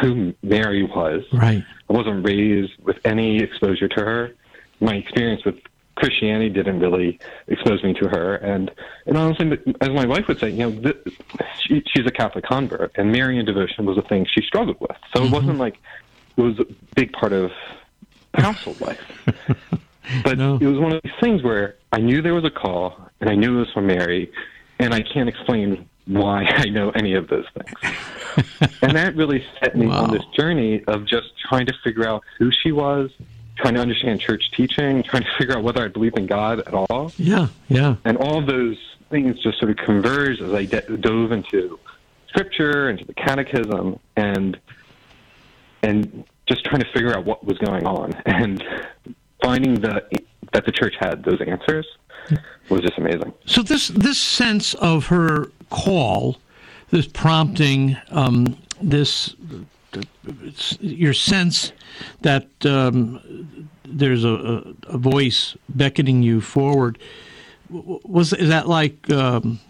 who Mary was. Right. I wasn't raised with any exposure to her. My experience with Christianity didn't really expose me to her. And, and honestly, as my wife would say, you know, th- she, she's a Catholic convert, and Marian devotion was a thing she struggled with. So it mm-hmm. wasn't like it was a big part of household life. But it was one of these things where I knew there was a call, and I knew it was from Mary, and I can't explain why I know any of those things. and that really set me on this journey of just trying to figure out who she was, trying to understand church teaching, trying to figure out whether I believe in God at all. Yeah. Yeah. And all those things just sort of converged as I de- dove into scripture, into the catechism, and and just trying to figure out what was going on and finding the that the church had those answers was just amazing. So this this sense of her call, this prompting, um, this your sense that um, there's a, a, voice beckoning you forward. Was is that like? Um,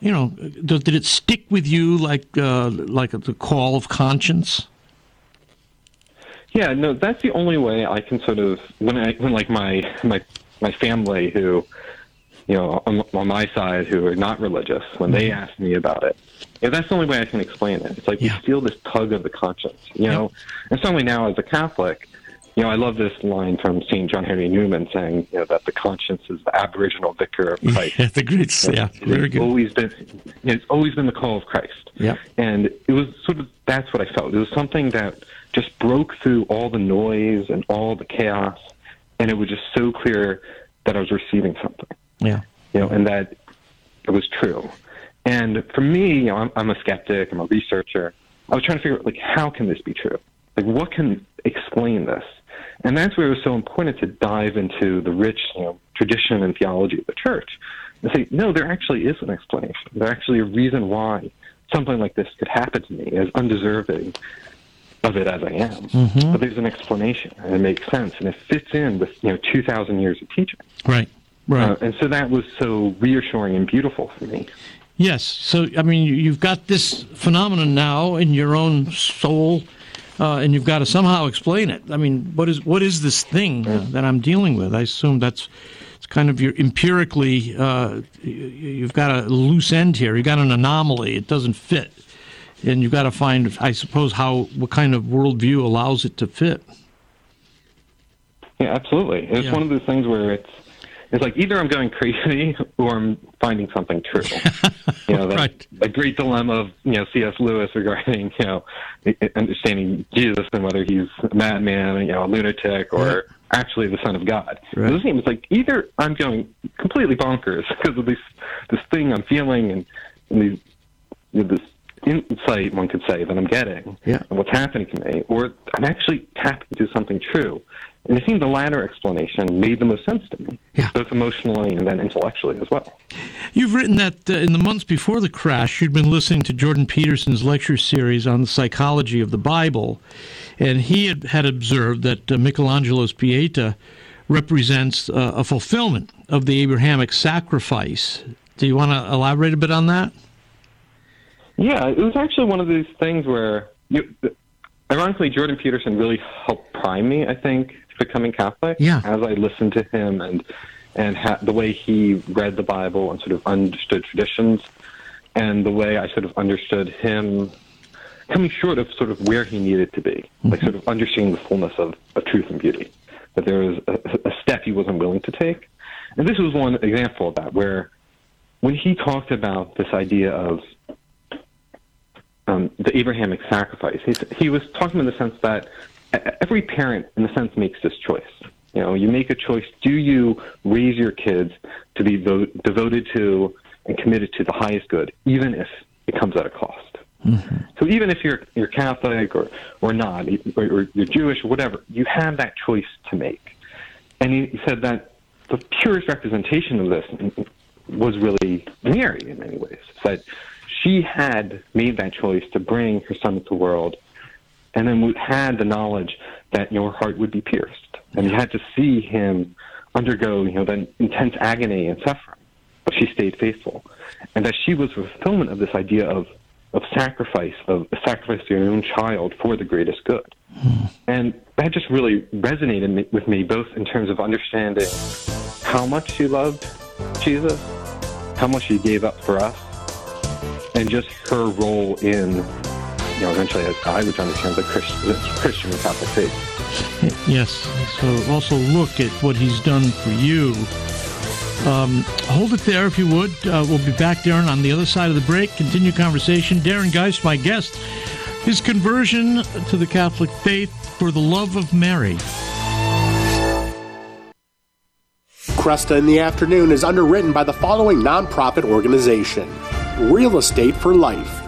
you know, did, did it stick with you like uh, like the call of conscience? Yeah, no, that's the only way I can sort of when I when like my my my family who you know on, on my side who are not religious when they ask me about it. Yeah, that's the only way I can explain it. It's like we feel this tug of the conscience, you know. And certainly now as a Catholic, you know, I love this line from St. John Henry Newman saying, you know, that the conscience is the aboriginal vicar of Christ. Yeah, the great, yeah, very it's good. always been it's always been the call of Christ. Yeah. And it was sort of that's what I felt. It was something that just broke through all the noise and all the chaos, and it was just so clear that I was receiving something. Yeah. You know, and that it was true. And for me, you know, I'm, I'm a skeptic. I'm a researcher. I was trying to figure out, like, how can this be true? Like, what can explain this? And that's where it was so important to dive into the rich, you know, tradition and theology of the church and say, no, there actually is an explanation. There's actually a reason why something like this could happen to me, as undeserving of it as I am. Mhm. But there's an explanation, and it makes sense, and it fits in with you know 2,000 years of teaching. Right. Right. Uh, and so that was so reassuring and beautiful for me. Yes. So, I mean, you- you've got this phenomenon now in your own soul, uh, and you've got to somehow explain it. I mean, what is what is this thing uh, that I'm dealing with? I assume that's it's kind of your empirically. Uh, you- you've got a loose end here. You've got an anomaly. It doesn't fit, and you've got to find, I suppose, how what kind of worldview allows it to fit. Yeah, absolutely. It's Yeah. one of those things where it's it's like either I'm going crazy or I'm finding something true. you know, that a great dilemma of you know C.S. Lewis regarding you know understanding Jesus and whether he's a madman, you know, a lunatic, or actually the Son of God. Right. It seems like either I'm going completely bonkers because of this this thing I'm feeling and, and these you know, this insight, one could say, that I'm getting Yeah. and what's happening to me, or I'm actually tapping into something true. And it seemed the latter explanation made the most sense to me, both emotionally and then intellectually as well. You've written that uh, in the months before the crash, you'd been listening to Jordan Peterson's lecture series on the psychology of the Bible, and he had, had observed that uh, Michelangelo's Pieta represents uh, a fulfillment of the Abrahamic sacrifice. Do you want to elaborate a bit on that? Yeah, it was actually one of these things where, you, ironically, Jordan Peterson really helped prime me. I think becoming Catholic. Yeah. As I listened to him and and ha- the way he read the Bible and sort of understood traditions, and the way I sort of understood him coming short of sort of where he needed to be, like sort of understanding the fullness of, of truth and beauty. That there was a, a step he wasn't willing to take, and this was one example of that where when he talked about this idea of um, the Abrahamic sacrifice. He, he was talking in the sense that every parent, in a sense, makes this choice. You know, you make a choice. Do you raise your kids to be vo- devoted to and committed to the highest good, even if it comes at a cost? Mm-hmm. So even if you're you're Catholic or or not, or, or you're Jewish or whatever, you have that choice to make. And he, he said that the purest representation of this was really Mary in many ways. That she had made that choice to bring her son into the world, and then we had the knowledge that your heart would be pierced, and you had to see him undergo, you know, that intense agony and suffering, but she stayed faithful, and that she was the fulfillment of this idea of of sacrifice, of sacrifice to your own child for the greatest good. Hmm. And that just really resonated with me, both in terms of understanding how much she loved Jesus, how much she gave up for us, and just her role in, you know, eventually, as I would understand, the Christian, the Christian and Catholic faith. Yes. So also look at what he's done for you. Um, hold it there if you would. Uh, we'll be back, Darren, on the other side of the break. Continue conversation. Darren Geist, my guest. His conversion to the Catholic faith for the love of Mary. Kresta in the Afternoon is underwritten by the following nonprofit organization Real Estate for Life.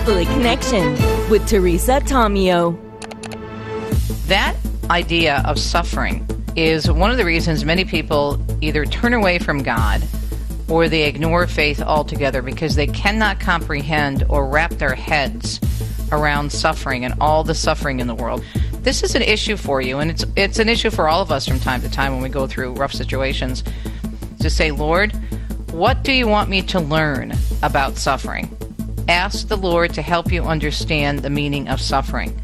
Catholic Connection with Teresa Tomeo. That idea of suffering is one of the reasons many people either turn away from God or they ignore faith altogether because they cannot comprehend or wrap their heads around suffering and all the suffering in the world. This is an issue for you, and it's it's an issue for all of us from time to time when we go through rough situations. To say, Lord, what do you want me to learn about suffering? Ask the Lord to help you understand the meaning of suffering.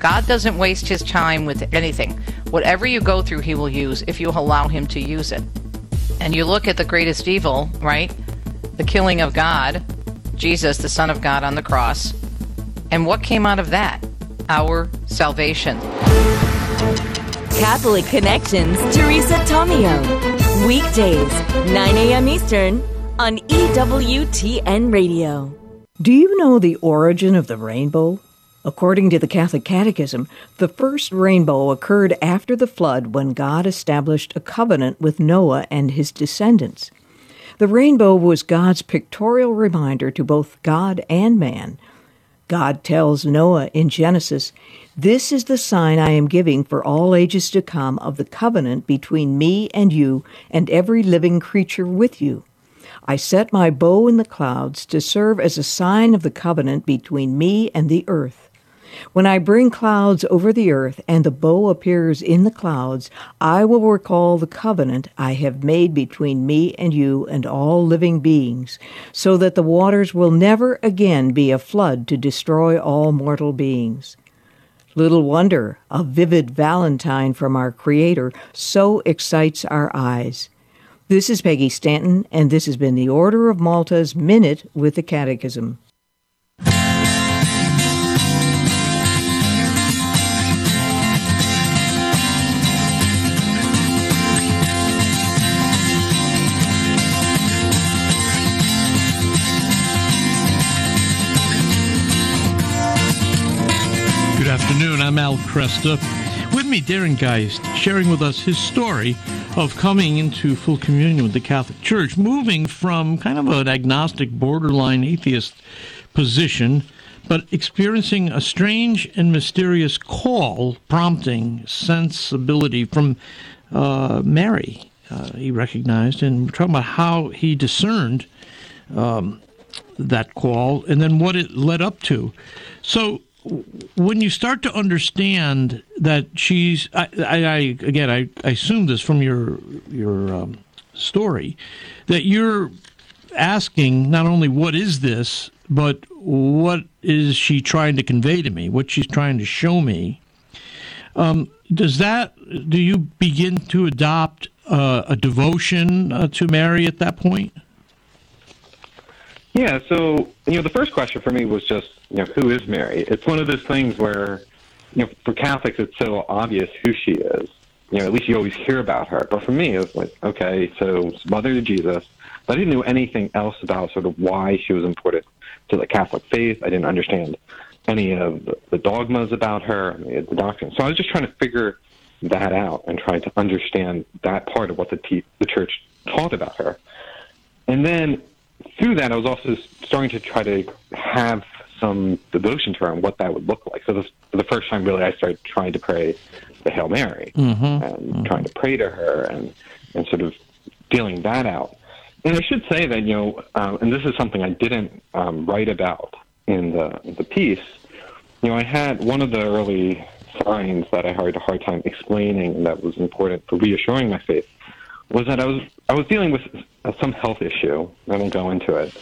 God doesn't waste his time with anything. Whatever you go through, he will use if you allow him to use it. And you look at the greatest evil, right? The killing of God, Jesus, the Son of God on the cross. And what came out of that? Our salvation. Catholic Connections, Teresa Tomeo. Weekdays, 9 a.m. Eastern on EWTN Radio. Do you know the origin of the rainbow? According to the Catholic Catechism, the first rainbow occurred after the flood when God established a covenant with Noah and his descendants. The rainbow was God's pictorial reminder to both God and man. God tells Noah in Genesis, This is the sign I am giving for all ages to come of the covenant between me and you and every living creature with you. I set my bow in the clouds to serve as a sign of the covenant between me and the earth. When I bring clouds over the earth and the bow appears in the clouds, I will recall the covenant I have made between me and you and all living beings, so that the waters will never again be a flood to destroy all mortal beings. Little wonder a vivid valentine from our Creator so excites our eyes. This is Peggy Stanton, and this has been the Order of Malta's Minute with the Catechism. Good afternoon. I'm Al Kresta. With me, Darren Geist, sharing with us his story of coming into full communion with the Catholic Church, moving from kind of an agnostic, borderline atheist position, but experiencing a strange and mysterious call, prompting sensibility from uh, Mary. Uh, he recognized, and we're talking about how he discerned um, that call and then what it led up to. So, when you start to understand that she's, I, I, I again, I, I assume this from your your um, story, that you're asking not only what is this, but what is she trying to convey to me? What she's trying to show me? Um, does that do you begin to adopt uh, a devotion uh, to Mary at that point? Yeah, so you know, the first question for me was just, you know, who is Mary? It's one of those things where, you know, for Catholics, it's so obvious who she is. You know, at least you always hear about her. But for me, it was like, okay, so mother to Jesus. But I didn't know anything else about sort of why she was important to the Catholic faith. I didn't understand any of the dogmas about her, the doctrine. So I was just trying to figure that out and trying to understand that part of what the te- the church taught about her. And then through that, I was also starting to try to have some devotion to her and what that would look like. So this, for the first time, really, I started trying to pray the Hail Mary Mm-hmm. and trying to pray to her and, and sort of feeling that out. And I should say that, you know, um, and this is something I didn't um, write about in the, the piece, you know, I had one of the early signs that I had a hard time explaining and that was important for reassuring my faith was that I was I was dealing with some health issue. I won't go into it,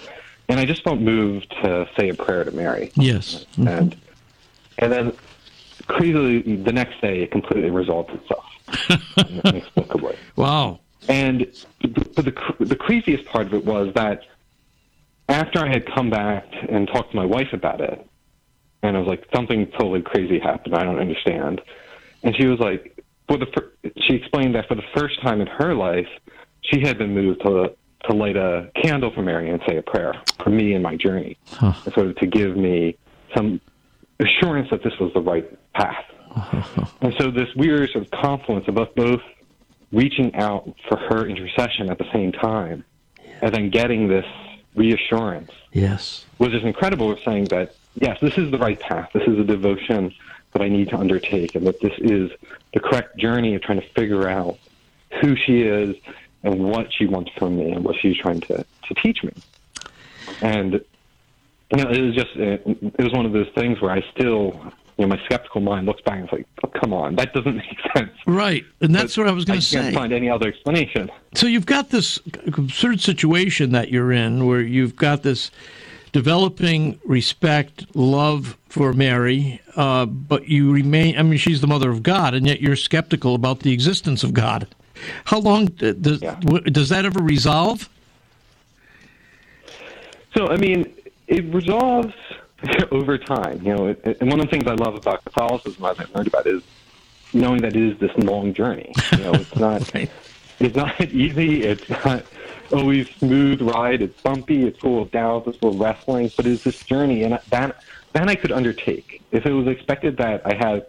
and I just felt moved to say a prayer to Mary. Yes. And and then crazily the next day it completely resolved itself inexplicably. Wow. And but the the craziest part of it was that after I had come back and talked to my wife about it, and I was like, something totally crazy happened. I don't understand. And she was like, for the fir- she explained that for the first time in her life, she had been moved to to light a candle for Mary and say a prayer for me in my journey, Huh. and sort of to give me some assurance that this was the right path. And so this weird sort of confluence of us both reaching out for her intercession at the same time, and then getting this reassurance Yes. was just incredible with saying that yes, this is the right path. This is a devotion that I need to undertake, and that this is the correct journey of trying to figure out who she is and what she wants from me and what she's trying to, to teach me. And you know, it was just it, was one of those things where I still, you know, my skeptical mind looks back and it's like, oh, come on, that doesn't make sense. Right, and that's But what I was going to say. I can't find any other explanation. So you've got this absurd situation that you're in, where you've got this developing respect, love for Mary, uh, but you remain, I mean, she's the mother of God, and yet you're skeptical about the existence of God. How long does, yeah. does that ever resolve? So, I mean, it resolves over time. You know, and one of the things I love about Catholicism, as I learned about, is knowing that it is this long journey. You know, it's not right. it's not easy. It's not always smooth ride. It's bumpy. It's full of doubts. It's full of wrestling. But it's this journey, and that that I could undertake if it was expected that I had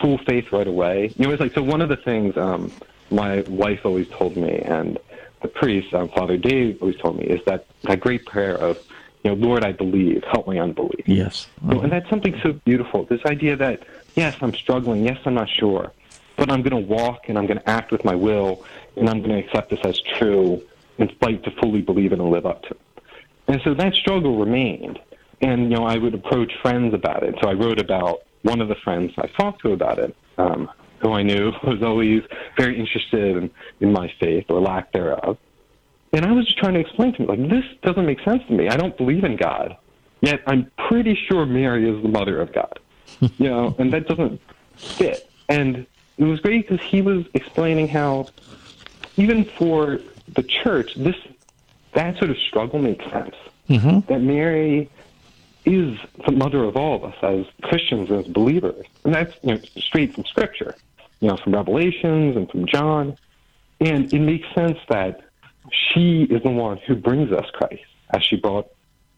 full faith right away. You know, it's like so. One of the things um, my wife always told me, and the priest, um, Father Dave, always told me, is that that great prayer of you know, Lord, I believe, help my unbelief. Yes. And that's something so beautiful. This idea that, yes, I'm struggling, yes, I'm not sure, but I'm going to walk and I'm going to act with my will and I'm going to accept this as true and fight to fully believe in and live up to. And so that struggle remained. And, you know, I would approach friends about it. So I wrote about one of the friends I talked to about it, um, who I knew was always very interested in, in my faith or lack thereof. And I was just trying to explain to him, like, this doesn't make sense to me. I don't believe in God. Yet I'm pretty sure Mary is the mother of God. you know, and that doesn't fit. And it was great because he was explaining how even for the church, this that sort of struggle makes sense. Mm-hmm. That Mary is the mother of all of us as Christians, as believers. And that's you know, straight from Scripture, you know, from Revelations and from John. And it makes sense that she is the one who brings us Christ, as she brought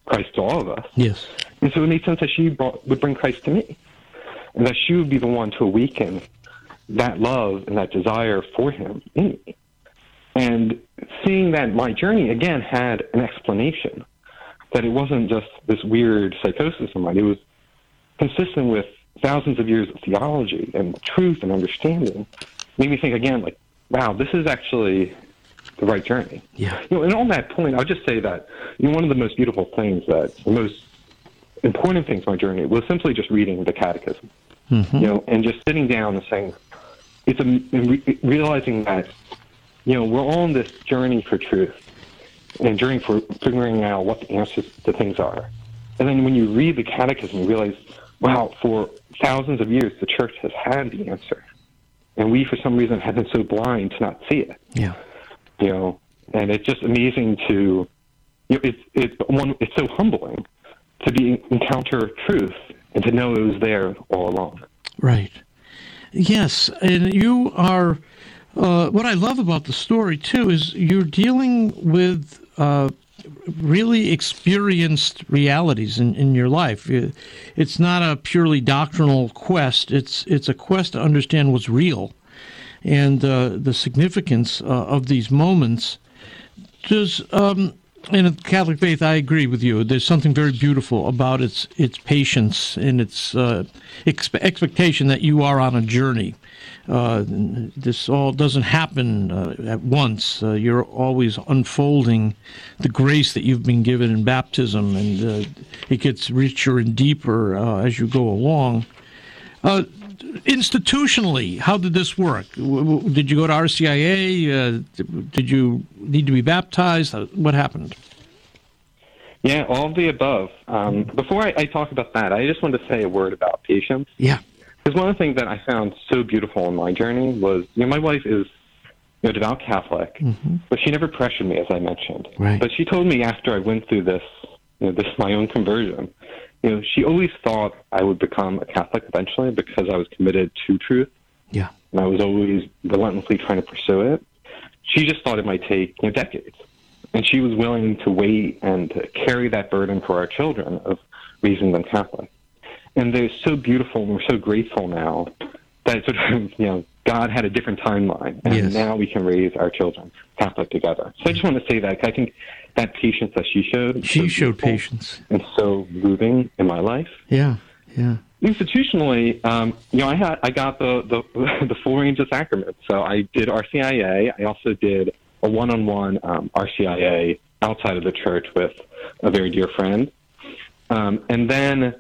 Christ to all of us. Yes. And so it made sense that she brought, would bring Christ to me, and that she would be the one to awaken that love and that desire for Him in me. And seeing that my journey again had an explanation, that it wasn't just this weird psychosis of mine. It was consistent with thousands of years of theology and truth and understanding. Made me think again, like, wow, this is actually the right journey. Yeah. You know, and on that point, I'll just say that you know one of the most beautiful things that the most important things my journey was simply just reading the catechism. Mm-hmm. You know, and just sitting down and saying, it's a, re- realizing that you know we're on this journey for truth and journey for figuring out what the answers to things are. And then when you read the catechism, you realize, wow, for thousands of years the church has had the answer. And we, for some reason, have been so blind to not see it. Yeah you know, and it's just amazing to, you know, it's it's one it's so humbling to be encounter truth and to know it was there all along. Right. Yes, and you are. Uh, what I love about the story too is you're dealing with uh, really experienced realities in, in your life. It's not a purely doctrinal quest. It's it's a quest to understand what's real and uh, the significance uh, of these moments. Does um, in the Catholic faith, I agree with you. There's something very beautiful about its its patience and its uh, expe- expectation that you are on a journey. Uh, this all doesn't happen uh, at once. Uh, you're always unfolding the grace that you've been given in baptism, and uh, it gets richer and deeper uh, as you go along. Uh, institutionally, how did this work? Did you go to RCIA? Uh, did you need to be baptized? What happened? Yeah, all of the above. Um, before I, I, talk about that, I just wanted to say a word about patience. Yeah. Because one of the things that I found so beautiful in my journey was, you know, my wife is you know, devout Catholic, mm-hmm. but she never pressured me, as I mentioned. Right. But she told me after I went through this, you know, this my own conversion, you know, she always thought I would become a Catholic eventually because I was committed to truth. Yeah. And I was always relentlessly trying to pursue it. She just thought it might take you know, decades. And she was willing to wait and to carry that burden for our children of raising them Catholic. And they're so beautiful and we're so grateful now that sort of, you know, God had a different timeline. And yes. now we can raise our children Catholic together. So I just want to say that. I think that patience that she showed. She so showed patience. And so moving in my life. Yeah, yeah. Institutionally, um, you know, I had I got the, the the full range of sacraments. So I did RCIA. I also did a one-on-one um, RCIA outside of the church with a very dear friend. Um, and then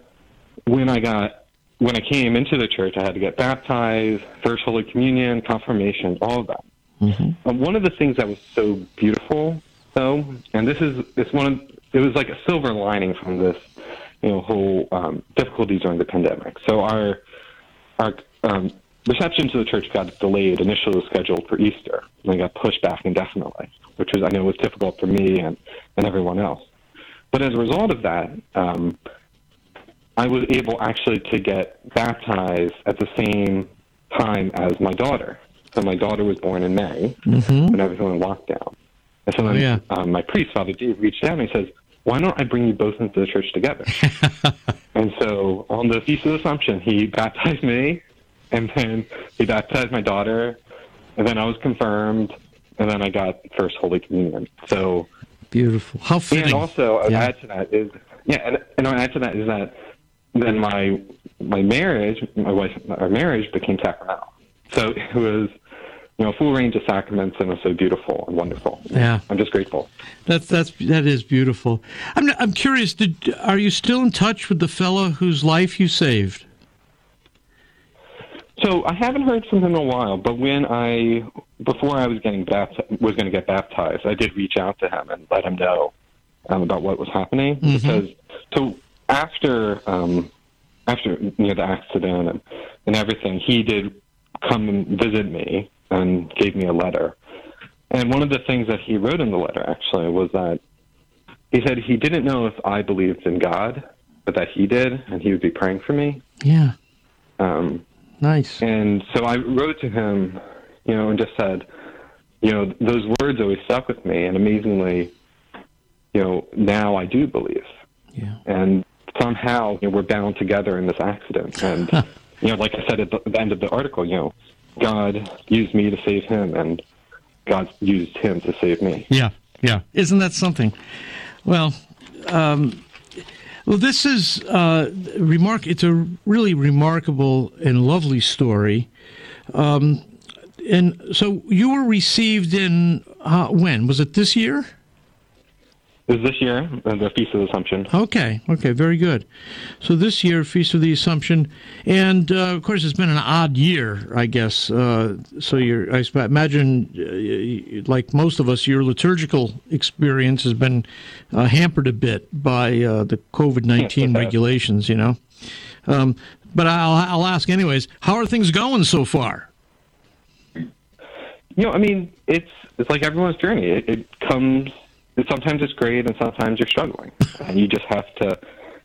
when I got when I came into the church, I had to get baptized, First Holy Communion, confirmation, all of that. Mm-hmm. Um, one of the things that was so beautiful, though, and this is it's one of it was like a silver lining from this, you know, whole um, difficulty during the pandemic. So our our um, reception to the church got delayed. Initially, was scheduled for Easter, and it got pushed back indefinitely, which was I know was difficult for me and and everyone else. But as a result of that, um, I was able actually to get baptized at the same time as my daughter. So my daughter was born in May Mhm. when everything went lockdown. And so Oh, yeah. um, my priest, Father Dave, reached out and he says, why don't I bring you both into the church together? and so on the Feast of the Assumption, he baptized me, and then he baptized my daughter, and then I was confirmed, and then I got First Holy Communion. So Beautiful. How fitting. and also, Yeah. add to that is yeah, and, and I'll add to that is that then my my marriage, my wife, our marriage became sacramental. So it was you know full range of sacraments, and it was so beautiful and wonderful. Yeah. I'm just grateful. That's that's that is beautiful. I'm I'm curious. Did are you still in touch with the fellow whose life you saved? So I haven't heard from him in a while, but when I before I was getting baptized, was going to get baptized, I did reach out to him and let him know um, about what was happening because so after um, after you know the accident and, and everything, he did come and visit me and gave me a letter. And one of the things that he wrote in the letter actually was that he said he didn't know if I believed in God, but that he did, and he would be praying for me. Yeah. Um, nice. And so I wrote to him, you know, and just said, you know, those words always stuck with me, and amazingly, you know, now I do believe. Yeah. And somehow, you know, we're bound together in this accident, and you know, like I said at the, the end of the article, you know, God used me to save him, and God used him to save me. Yeah, yeah. Isn't that something? Well, um, well, this is uh, remark. It's a really remarkable and lovely story. Um, and so you were received in uh, when was it this year? Was this year, uh, the Feast of the Assumption. Okay, okay, very good. So this year, Feast of the Assumption, and uh, of course, it's been an odd year, I guess. Uh, so you're, I imagine, uh, like most of us, your liturgical experience has been uh, hampered a bit by uh, the COVID nineteen regulations. You know, um, but I'll, I'll ask anyways. How are things going so far? You know, I mean, it's it's like everyone's journey. It, it comes. Sometimes it's great, and sometimes you're struggling, and you just have to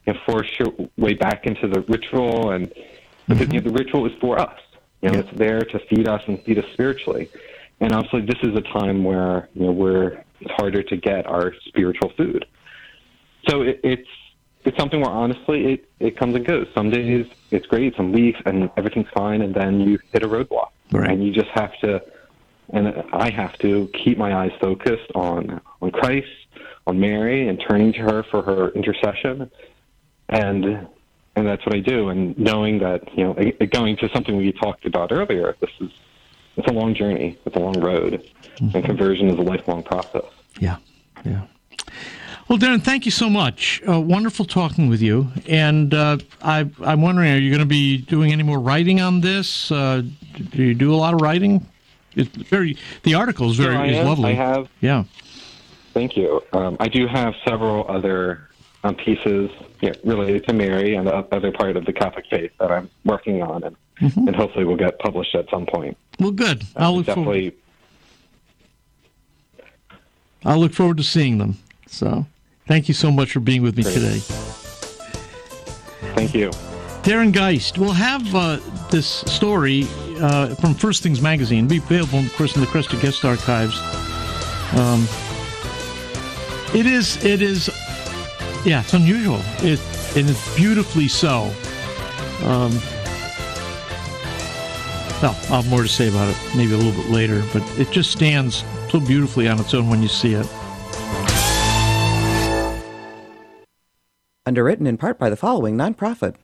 you know, force your way back into the ritual, and because you know, mm-hmm. the ritual is for us. You know, it's there to feed us and feed us spiritually. And obviously, this is a time where you know we're it's harder to get our spiritual food. So it, it's it's something where honestly it it comes and goes. Some days it's great, some weeks, and everything's fine, and then you hit a roadblock, right. and you just have to. And I have to keep my eyes focused on on Christ, on Mary, and turning to her for her intercession, and and that's what I do. And knowing that you know, going to something we talked about earlier, this is it's a long journey, it's a long road, and conversion is a lifelong process. Yeah, yeah. Well, Darren, thank you so much. Uh, wonderful talking with you. And uh, I, I'm wondering, are you going to be doing any more writing on this? Uh, do you do a lot of writing? It's very. The article is very I is lovely. I have. Yeah. Thank you. Um, I do have several other um, pieces yeah, related to Mary and the other part of the Catholic faith that I'm working on, and, Mm-hmm. and hopefully will get published at some point. Well, good. I'll Um, look forward. definitely. I'll look forward to seeing them. So, thank you so much for being with me Great. today. Thank you. Darren Geist. We'll have uh, this story uh, from First Things Magazine. Be available, of course, in the Kresta Guest Archives. Um, it is. It is. Yeah, it's unusual. It and it's beautifully so. Um, well, I'll have more to say about it maybe a little bit later, but it just stands so beautifully on its own when you see it. Underwritten in part by the following nonprofit.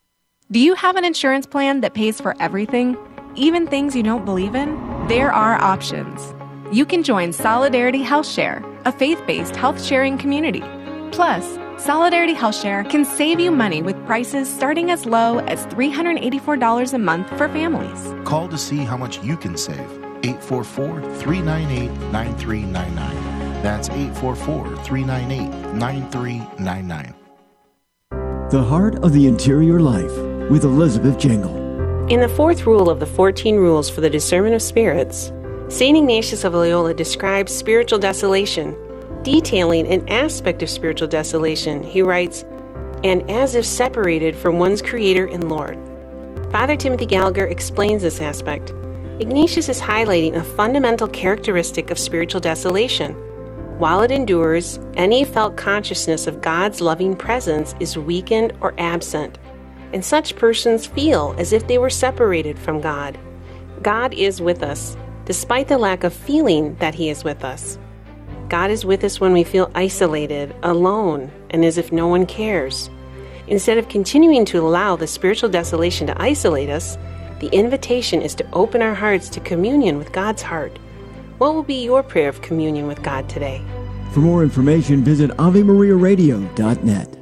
Do you have an insurance plan that pays for everything, even things you don't believe in? There are options. You can join Solidarity Health Share, a faith based health sharing community. Plus, Solidarity Health Share can save you money with prices starting as low as $384 a month for families. Call to see how much you can save. 844 398 9399. That's 844 398 9399. The Heart of the Interior Life with Elizabeth Jingle. In the fourth rule of the 14 rules for the discernment of spirits, St. Ignatius of Loyola describes spiritual desolation. Detailing an aspect of spiritual desolation, he writes, and as if separated from one's Creator and Lord. Father Timothy Gallagher explains this aspect. Ignatius is highlighting a fundamental characteristic of spiritual desolation. While it endures, any felt consciousness of God's loving presence is weakened or absent, and such persons feel as if they were separated from God. God is with us, despite the lack of feeling that He is with us. God is with us when we feel isolated, alone, and as if no one cares. Instead of continuing to allow the spiritual desolation to isolate us, the invitation is to open our hearts to communion with God's heart. What will be your prayer of communion with God today? For more information, visit AveMariaRadio.net.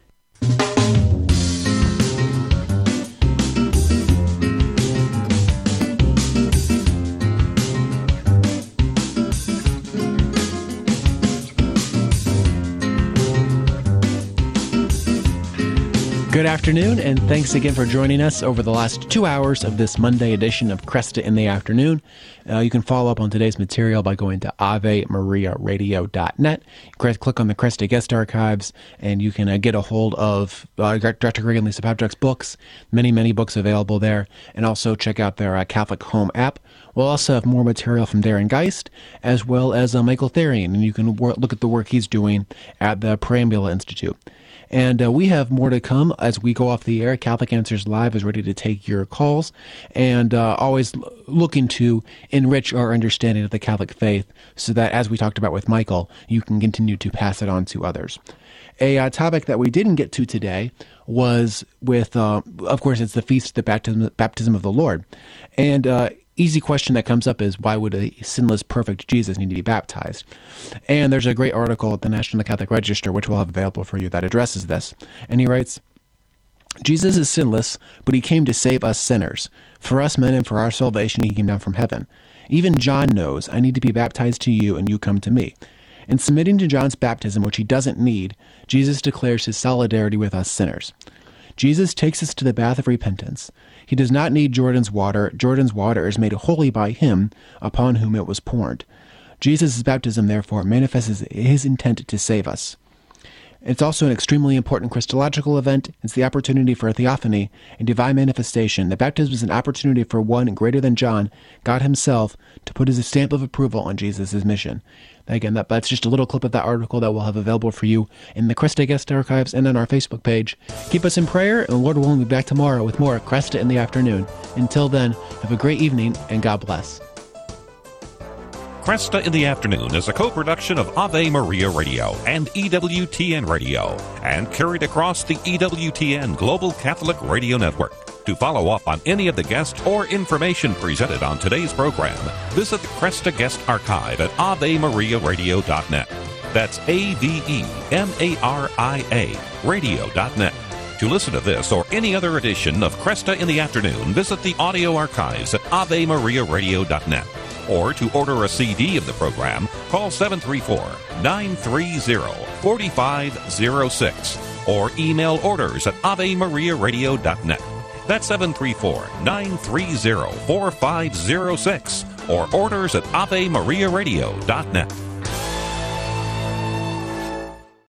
Thank you. Good afternoon, and thanks again for joining us over the last two hours of this Monday edition of Kresta in the Afternoon. Uh, you can follow up on today's material by going to AveMariaRadio.net. Click on the Kresta Guest Archives, and you can uh, get a hold of uh, Dr. Greg and Lisa Popcak's books. Many, many books available there. And also check out their uh, Catholic Home app. We'll also have more material from Darren Geist, as well as uh, Michael Therrien, and you can wor- look at the work he's doing at the Preambula Institute. And uh, we have more to come as we go off the air. Catholic Answers Live is ready to take your calls and uh, always looking to enrich our understanding of the Catholic faith so that, as we talked about with Michael, you can continue to pass it on to others. A uh, topic that we didn't get to today was with, uh, of course, it's the feast of the baptism, baptism of the Lord. And uh, easy question that comes up is why would a sinless, perfect Jesus need to be baptized? And there's a great article at the National Catholic Register, which we'll have available for you, that addresses this. And he writes Jesus is sinless, but he came to save us sinners. For us men and for our salvation, he came down from heaven. Even John knows, I need to be baptized to you, and you come to me. In submitting to John's baptism, which he doesn't need, Jesus declares his solidarity with us sinners. Jesus takes us to the bath of repentance. He does not need Jordan's water. Jordan's water is made holy by him upon whom it was poured. Jesus' baptism, therefore, manifests his intent to save us. It's also an extremely important Christological event. It's the opportunity for a theophany, a divine manifestation. The baptism is an opportunity for one greater than John, God Himself, to put His stamp of approval on Jesus' mission. Again, that, that's just a little clip of that article that we'll have available for you in the Kresta Guest Archives and on our Facebook page. Keep us in prayer, and Lord willing, we'll be back tomorrow with more Kresta in the afternoon. Until then, have a great evening, and God bless. Kresta in the Afternoon is a co production of Ave Maria Radio and EWTN Radio and carried across the EWTN Global Catholic Radio Network. To follow up on any of the guests or information presented on today's program, visit the Kresta Guest Archive at AveMariaRadio.net. That's A V E M A R I A Radio.net. To listen to this or any other edition of Kresta in the Afternoon, visit the audio archives at AveMariaRadio.net. Or to order a CD of the program, call 734 930 4506 or email orders at AveMariaRadio.net. That's 734 930 4506 or orders at AveMariaRadio.net.